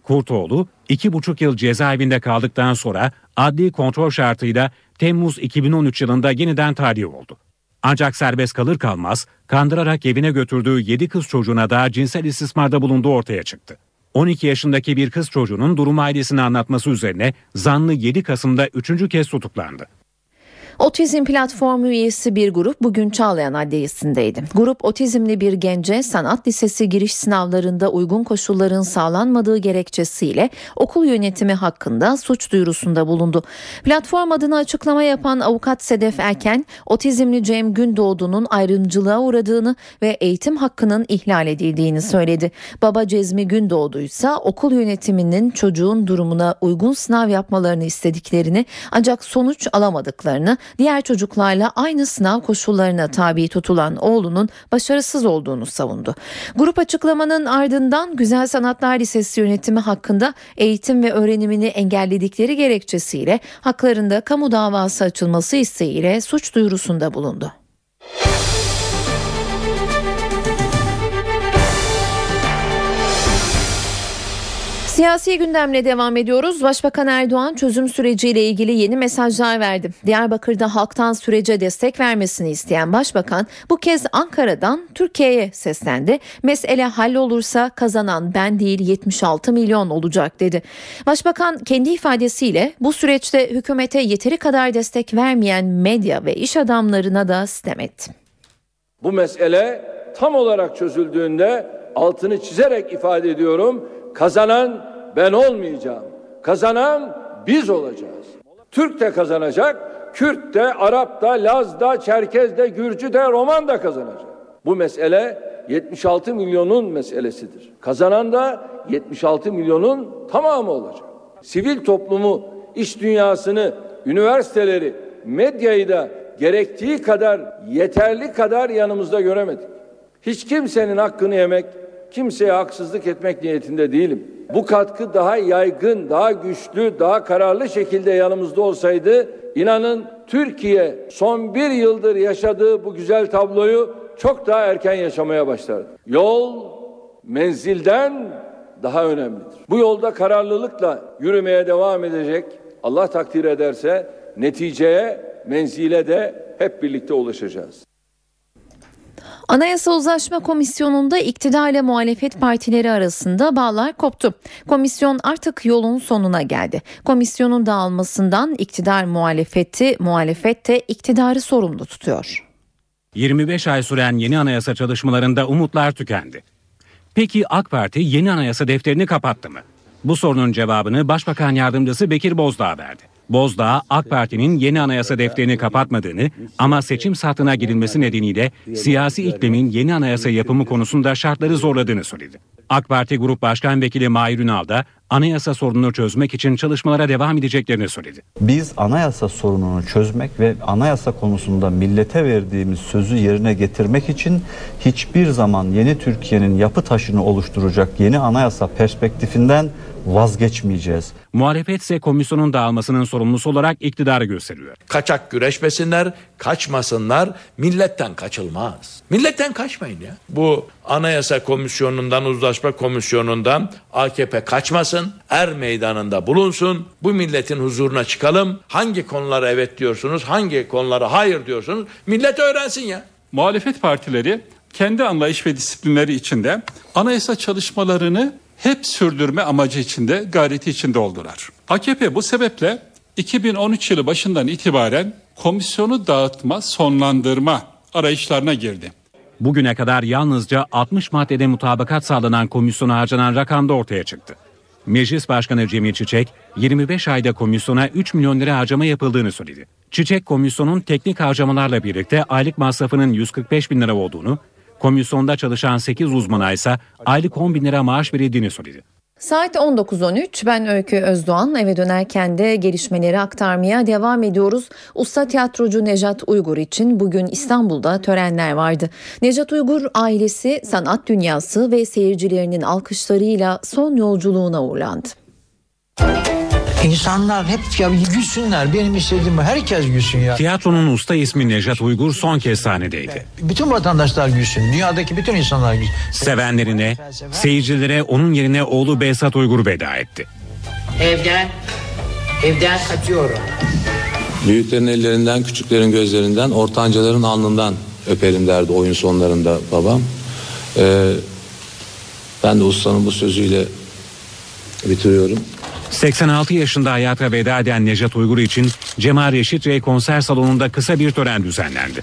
Kurtoğlu, 2,5 yıl cezaevinde kaldıktan sonra adli kontrol şartıyla Temmuz 2013 yılında yeniden tahliye oldu. Ancak serbest kalır kalmaz kandırarak evine götürdüğü 7 kız çocuğuna da cinsel istismarda bulunduğu ortaya çıktı. 12 yaşındaki bir kız çocuğunun durum ailesine anlatması üzerine zanlı 7 Kasım'da 3. kez tutuklandı. Otizm platformu üyesi bir grup bugün Çağlayan Adliyesi'ndeydi. Grup otizmli bir gence sanat lisesi giriş sınavlarında uygun koşulların sağlanmadığı gerekçesiyle okul yönetimi hakkında suç duyurusunda bulundu. Platform adına açıklama yapan avukat Sedef Erken, otizmli Cem Gündoğdu'nun ayrımcılığa uğradığını ve eğitim hakkının ihlal edildiğini söyledi. Baba Cezmi Gündoğdu ise okul yönetiminin çocuğun durumuna uygun sınav yapmalarını istediklerini ancak sonuç alamadıklarını diğer çocuklarla aynı sınav koşullarına tabi tutulan oğlunun başarısız olduğunu savundu. Grup açıklamanın ardından Güzel Sanatlar Lisesi yönetimi hakkında eğitim ve öğrenimini engelledikleri gerekçesiyle haklarında kamu davası açılması isteğiyle suç duyurusunda bulundu. Siyasi gündemle devam ediyoruz. Başbakan Erdoğan çözüm süreciyle ilgili yeni mesajlar verdi. Diyarbakır'da halktan sürece destek vermesini isteyen başbakan bu kez Ankara'dan Türkiye'ye seslendi. Mesele hallolursa kazanan ben değil 76 milyon olacak dedi. Başbakan kendi ifadesiyle bu süreçte hükümete yeteri kadar destek vermeyen medya ve iş adamlarına da sitem etti. Bu mesele tam olarak çözüldüğünde altını çizerek ifade ediyorum Kazanan ben olmayacağım. Kazanan biz olacağız. Türk de kazanacak, Kürt de, Arap da, Laz da, Çerkez de, Gürcü de, Roman da kazanacak. Bu mesele 76 milyonun meselesidir. Kazanan da 76 milyonun tamamı olacak. Sivil toplumu, iş dünyasını, üniversiteleri, medyayı da gerektiği kadar, yeterli kadar yanımızda göremedik. Hiç kimsenin hakkını yemek, kimseye haksızlık etmek niyetinde değilim. Bu katkı daha yaygın, daha güçlü, daha kararlı şekilde yanımızda olsaydı inanın Türkiye son bir yıldır yaşadığı bu güzel tabloyu çok daha erken yaşamaya başlardı. Yol menzilden daha önemlidir. Bu yolda kararlılıkla yürümeye devam edecek. Allah takdir ederse neticeye, menzile de hep birlikte ulaşacağız. Anayasa Uzlaşma Komisyonu'nda iktidar ile muhalefet partileri arasında bağlar koptu. Komisyon artık yolun sonuna geldi. Komisyonun dağılmasından iktidar muhalefeti, muhalefet de iktidarı sorumlu tutuyor. 25 ay süren yeni anayasa çalışmalarında umutlar tükendi. Peki AK Parti yeni anayasa defterini kapattı mı? Bu sorunun cevabını Başbakan Yardımcısı Bekir Bozdağ verdi. Bozdağ, AK Parti'nin yeni anayasa defterini kapatmadığını ama seçim saatine girilmesi nedeniyle siyasi iklimin yeni anayasa yapımı konusunda şartları zorladığını söyledi. AK Parti Grup Başkan Vekili Mahir Ünal da anayasa sorununu çözmek için çalışmalara devam edeceklerini söyledi. Biz anayasa sorununu çözmek ve anayasa konusunda millete verdiğimiz sözü yerine getirmek için hiçbir zaman yeni Türkiye'nin yapı taşını oluşturacak yeni anayasa perspektifinden vazgeçmeyeceğiz. Muhalefet ise komisyonun dağılmasının sorumlusu olarak iktidarı gösteriyor. Kaçak güreşmesinler, kaçmasınlar. Milletten kaçılmaz. Milletten kaçmayın ya. Bu Anayasa Komisyonu'ndan, Uzlaşma Komisyonu'ndan AKP kaçmasın. Er meydanında bulunsun. Bu milletin huzuruna çıkalım. Hangi konulara evet diyorsunuz, hangi konulara hayır diyorsunuz. Millet öğrensin ya. Muhalefet partileri kendi anlayış ve disiplinleri içinde anayasa çalışmalarını hep sürdürme amacı içinde, gayreti içinde oldular. AKP bu sebeple 2013 yılı başından itibaren komisyonu dağıtma, sonlandırma arayışlarına girdi. Bugüne kadar yalnızca 60 maddede mutabakat sağlanan komisyona harcanan rakam da ortaya çıktı. Meclis Başkanı Cemil Çiçek, 25 ayda komisyona 3 milyon lira harcama yapıldığını söyledi. Çiçek, komisyonun teknik harcamalarla birlikte aylık masrafının 145 bin lira olduğunu, komisyonda çalışan 8 uzmana ise aylık 10 bin lira maaş verildiğini söyledi. Saat 19.13 ben Öykü Özdoğan eve dönerken de gelişmeleri aktarmaya devam ediyoruz. Usta tiyatrocu Nejat Uygur için bugün İstanbul'da törenler vardı. Nejat Uygur ailesi, sanat dünyası ve seyircilerinin alkışlarıyla son yolculuğuna uğurlandı. İnsanlar hep ya gülsünler. Benim istediğim bu. Herkes gülsün ya. Tiyatronun usta ismi Nejat Uygur son kez sahnedeydi. Bütün vatandaşlar gülsün. Dünyadaki bütün insanlar gülsün. Sevenlerine, seyircilere onun yerine oğlu Behzat Uygur veda etti. Evden, evden kaçıyorum. Büyüklerin ellerinden, küçüklerin gözlerinden, ortancaların alnından öperim derdi oyun sonlarında babam. Ee, ben de ustanın bu sözüyle bitiriyorum. 86 yaşında hayata veda eden Nejat Uygur için Cemal Reşit Rey konser salonunda kısa bir tören düzenlendi.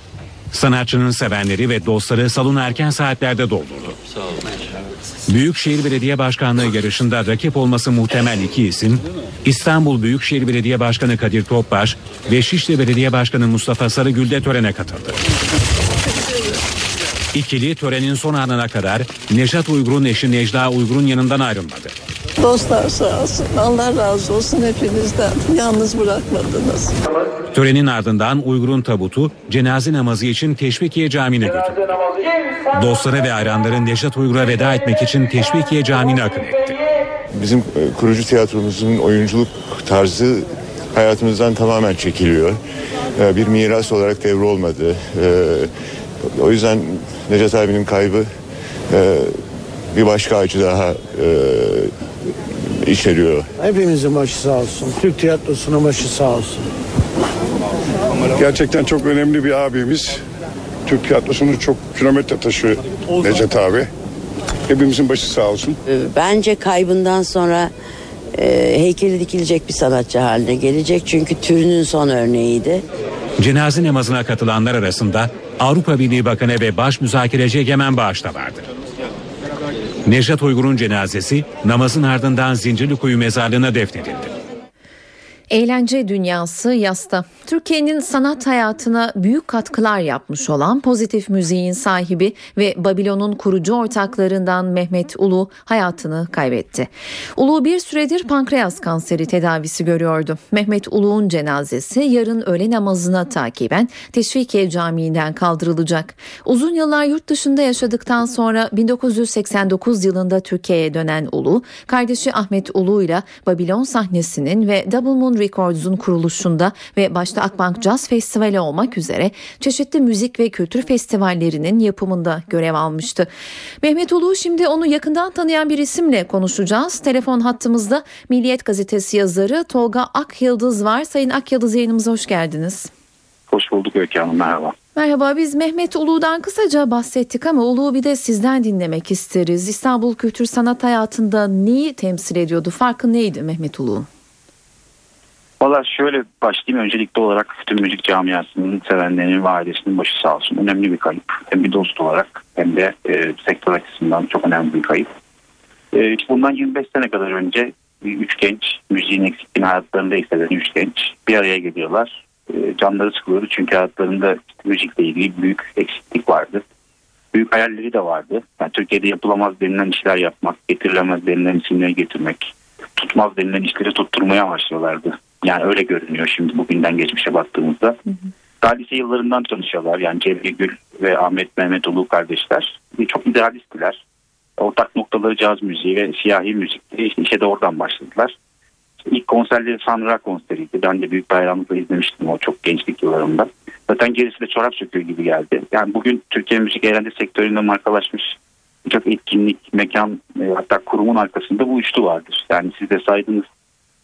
Sanatçının sevenleri ve dostları salonu erken saatlerde doldurdu. Büyükşehir Belediye Başkanlığı yarışında rakip olması muhtemel iki isim İstanbul Büyükşehir Belediye Başkanı Kadir Topbaş ve Şişli Belediye Başkanı Mustafa Sarıgül de törene katıldı. İkili törenin son anına kadar Nejat Uygur'un eşi Necla Uygur'un yanından ayrılmadı. Dostlar sağ olsun. Allah razı olsun hepinizden. Yalnız bırakmadınız. Törenin ardından Uygur'un tabutu cenaze namazı için Teşvikiye Camii'ne götürdü. Dostları ve hayranları Nejat Uygur'a veda etmek için Teşvikiye Camii'ne akın etti. Bizim e, kurucu tiyatromuzun oyunculuk tarzı hayatımızdan tamamen çekiliyor. E, Bir miras olarak devrolmadı. E, O yüzden Necat abinin kaybı bir başka acı daha içeriyor. Hepimizin başı sağ olsun. Türk tiyatrosunun başı sağ olsun. Gerçekten çok önemli bir abimiz. Türk tiyatrosunun çok kilometre taşı Necat abi. Hepimizin başı sağ olsun. Ee, Bence kaybından sonra e, heykeli dikilecek bir sanatçı haline gelecek. Çünkü türünün son örneğiydi. Cenaze namazına katılanlar arasında Avrupa Birliği Bakanı ve Baş Müzakereci Egemen Bağış da vardı. Nejat Uygur'un cenazesi namazın ardından Zincirlikuyu mezarlığına defnedildi. Eğlence dünyası yasta. Türkiye'nin sanat hayatına büyük katkılar yapmış olan pozitif müziğin sahibi ve Babilon'un kurucu ortaklarından Mehmet Ulu hayatını kaybetti. Ulu bir süredir pankreas kanseri tedavisi görüyordu. Mehmet Ulu'nun cenazesi yarın öğle namazına takiben Teşvikiye Camii'nden kaldırılacak. Uzun yıllar yurt dışında yaşadıktan sonra 1989 yılında Türkiye'ye dönen Ulu, kardeşi Ahmet Ulu ile Babilon sahnesinin ve Double Moon Records'un kuruluşunda ve başta Akbank Jazz Festivali olmak üzere çeşitli müzik ve kültür festivallerinin yapımında görev almıştı. Mehmet Ulu şimdi onu yakından tanıyan bir isimle konuşacağız. Telefon hattımızda Milliyet Gazetesi yazarı Tolga Akyıldız var. Sayın Akyıldız yayınımıza hoş geldiniz. Hoş bulduk Öykü Hanım merhaba. Merhaba biz Mehmet Ulu'dan kısaca bahsettik ama Ulu'yu bir de sizden dinlemek isteriz. İstanbul kültür sanat hayatında neyi temsil ediyordu? Farkı neydi Mehmet Ulu'nun? Valla şöyle başlayayım öncelikli olarak bütün müzik camiasının sevenlerinin ve ailesinin başı sağ olsun. Önemli bir kayıp. Hem bir dost olarak hem de e, sektör açısından çok önemli bir kayıp. E, bundan 25 sene kadar önce üç genç müziğin eksikliğini hayatlarında hisseden üç genç bir araya geliyorlar. E, canları sıkılıyordu çünkü hayatlarında müzikle ilgili büyük eksiklik vardı. Büyük hayalleri de vardı. Yani Türkiye'de yapılamaz denilen işler yapmak, getirilemez denilen isimleri getirmek, tutmaz denilen işleri tutturmaya başlıyorlardı. Yani öyle görünüyor şimdi bugünden geçmişe baktığımızda. Hı hı. Daha lise yıllarından tanışıyorlar. Yani Cevri Gül ve Ahmet Mehmet Ulu kardeşler. Çok idealisttiler. Ortak noktaları caz müziği ve siyahi müzikti. İşte işe de oradan başladılar. İlk konserleri Sanra konseriydi. Ben de büyük bayramlıkla izlemiştim o çok gençlik yıllarımda. Zaten gerisi de çorap söküyor gibi geldi. Yani bugün Türkiye müzik eğlence sektöründe markalaşmış birçok etkinlik, mekan e, hatta kurumun arkasında bu üçlü vardır. Yani siz de saydınız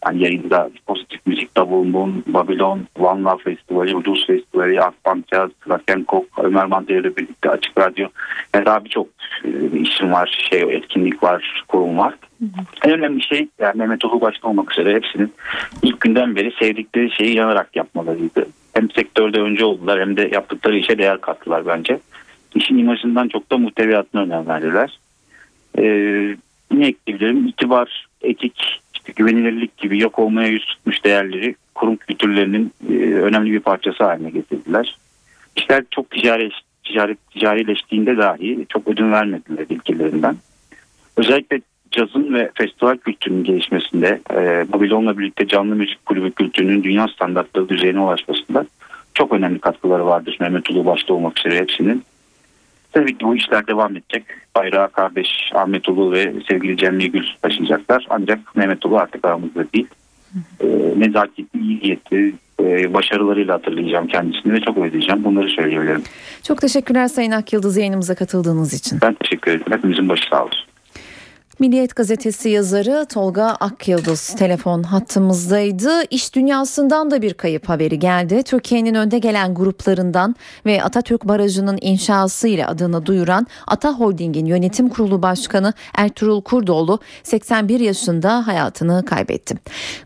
yani yayında pozitif müzik, Moon, Babylon, One Love Festivali, Blues Festivali, Akbank Jazz, Kraken Kok, Ömer Mandela ile birlikte Açık Radyo. Yani daha birçok e, işim var, şey etkinlik var, kurum var. Hı hı. En önemli şey yani Mehmet Ulu başta olmak üzere hepsinin ilk günden beri sevdikleri şeyi yanarak yapmalarıydı. Hem sektörde önce oldular hem de yaptıkları işe değer kattılar bence. İşin imajından çok da muhteviyatına önem verdiler. Ee, ne ekleyebilirim? İtibar, etik, işte güvenilirlik gibi yok olmaya yüz tutmuş değerleri kurum kültürlerinin e, önemli bir parçası haline getirdiler. İşler çok ticari, ticaret, ticarileştiğinde dahi çok ödün vermediler ilkelerinden. Özellikle cazın ve festival kültürünün gelişmesinde e, Babilon'la birlikte canlı müzik kulübü kültürünün dünya standartları düzeyine ulaşmasında çok önemli katkıları vardır Mehmet Ulu başta olmak üzere hepsinin. Tabii ki bu işler devam edecek. Bayrağı kardeş Ahmet Ulu ve sevgili Cemil Gül taşıyacaklar. Ancak Mehmet Ulu artık aramızda değil. E, nezaketli, iyi e, başarılarıyla hatırlayacağım kendisini ve çok özleyeceğim. Bunları söyleyebilirim. Çok teşekkürler Sayın Akyıldız yayınımıza katıldığınız için. Ben teşekkür ederim. Hepimizin başı sağ olsun. Milliyet gazetesi yazarı Tolga Akyıldız telefon hattımızdaydı. İş dünyasından da bir kayıp haberi geldi. Türkiye'nin önde gelen gruplarından ve Atatürk Barajı'nın inşası ile adını duyuran Ata Holding'in yönetim kurulu başkanı Ertuğrul Kurdoğlu 81 yaşında hayatını kaybetti.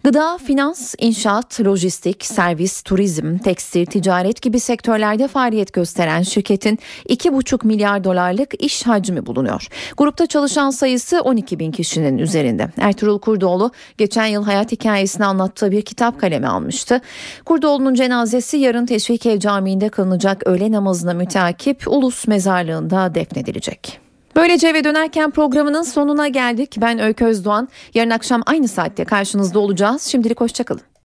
Gıda, finans, inşaat, lojistik, servis, turizm, tekstil, ticaret gibi sektörlerde faaliyet gösteren şirketin 2,5 milyar dolarlık iş hacmi bulunuyor. Grupta çalışan sayısı 12 12 bin kişinin üzerinde. Ertuğrul Kurdoğlu geçen yıl hayat hikayesini anlattığı bir kitap kalemi almıştı. Kurdoğlu'nun cenazesi yarın Teşvikiye Camii'nde kılınacak öğle namazına müteakip Ulus Mezarlığı'nda defnedilecek. Böylece eve dönerken programının sonuna geldik. Ben Öykü Özdoğan. Yarın akşam aynı saatte karşınızda olacağız. Şimdilik hoşçakalın.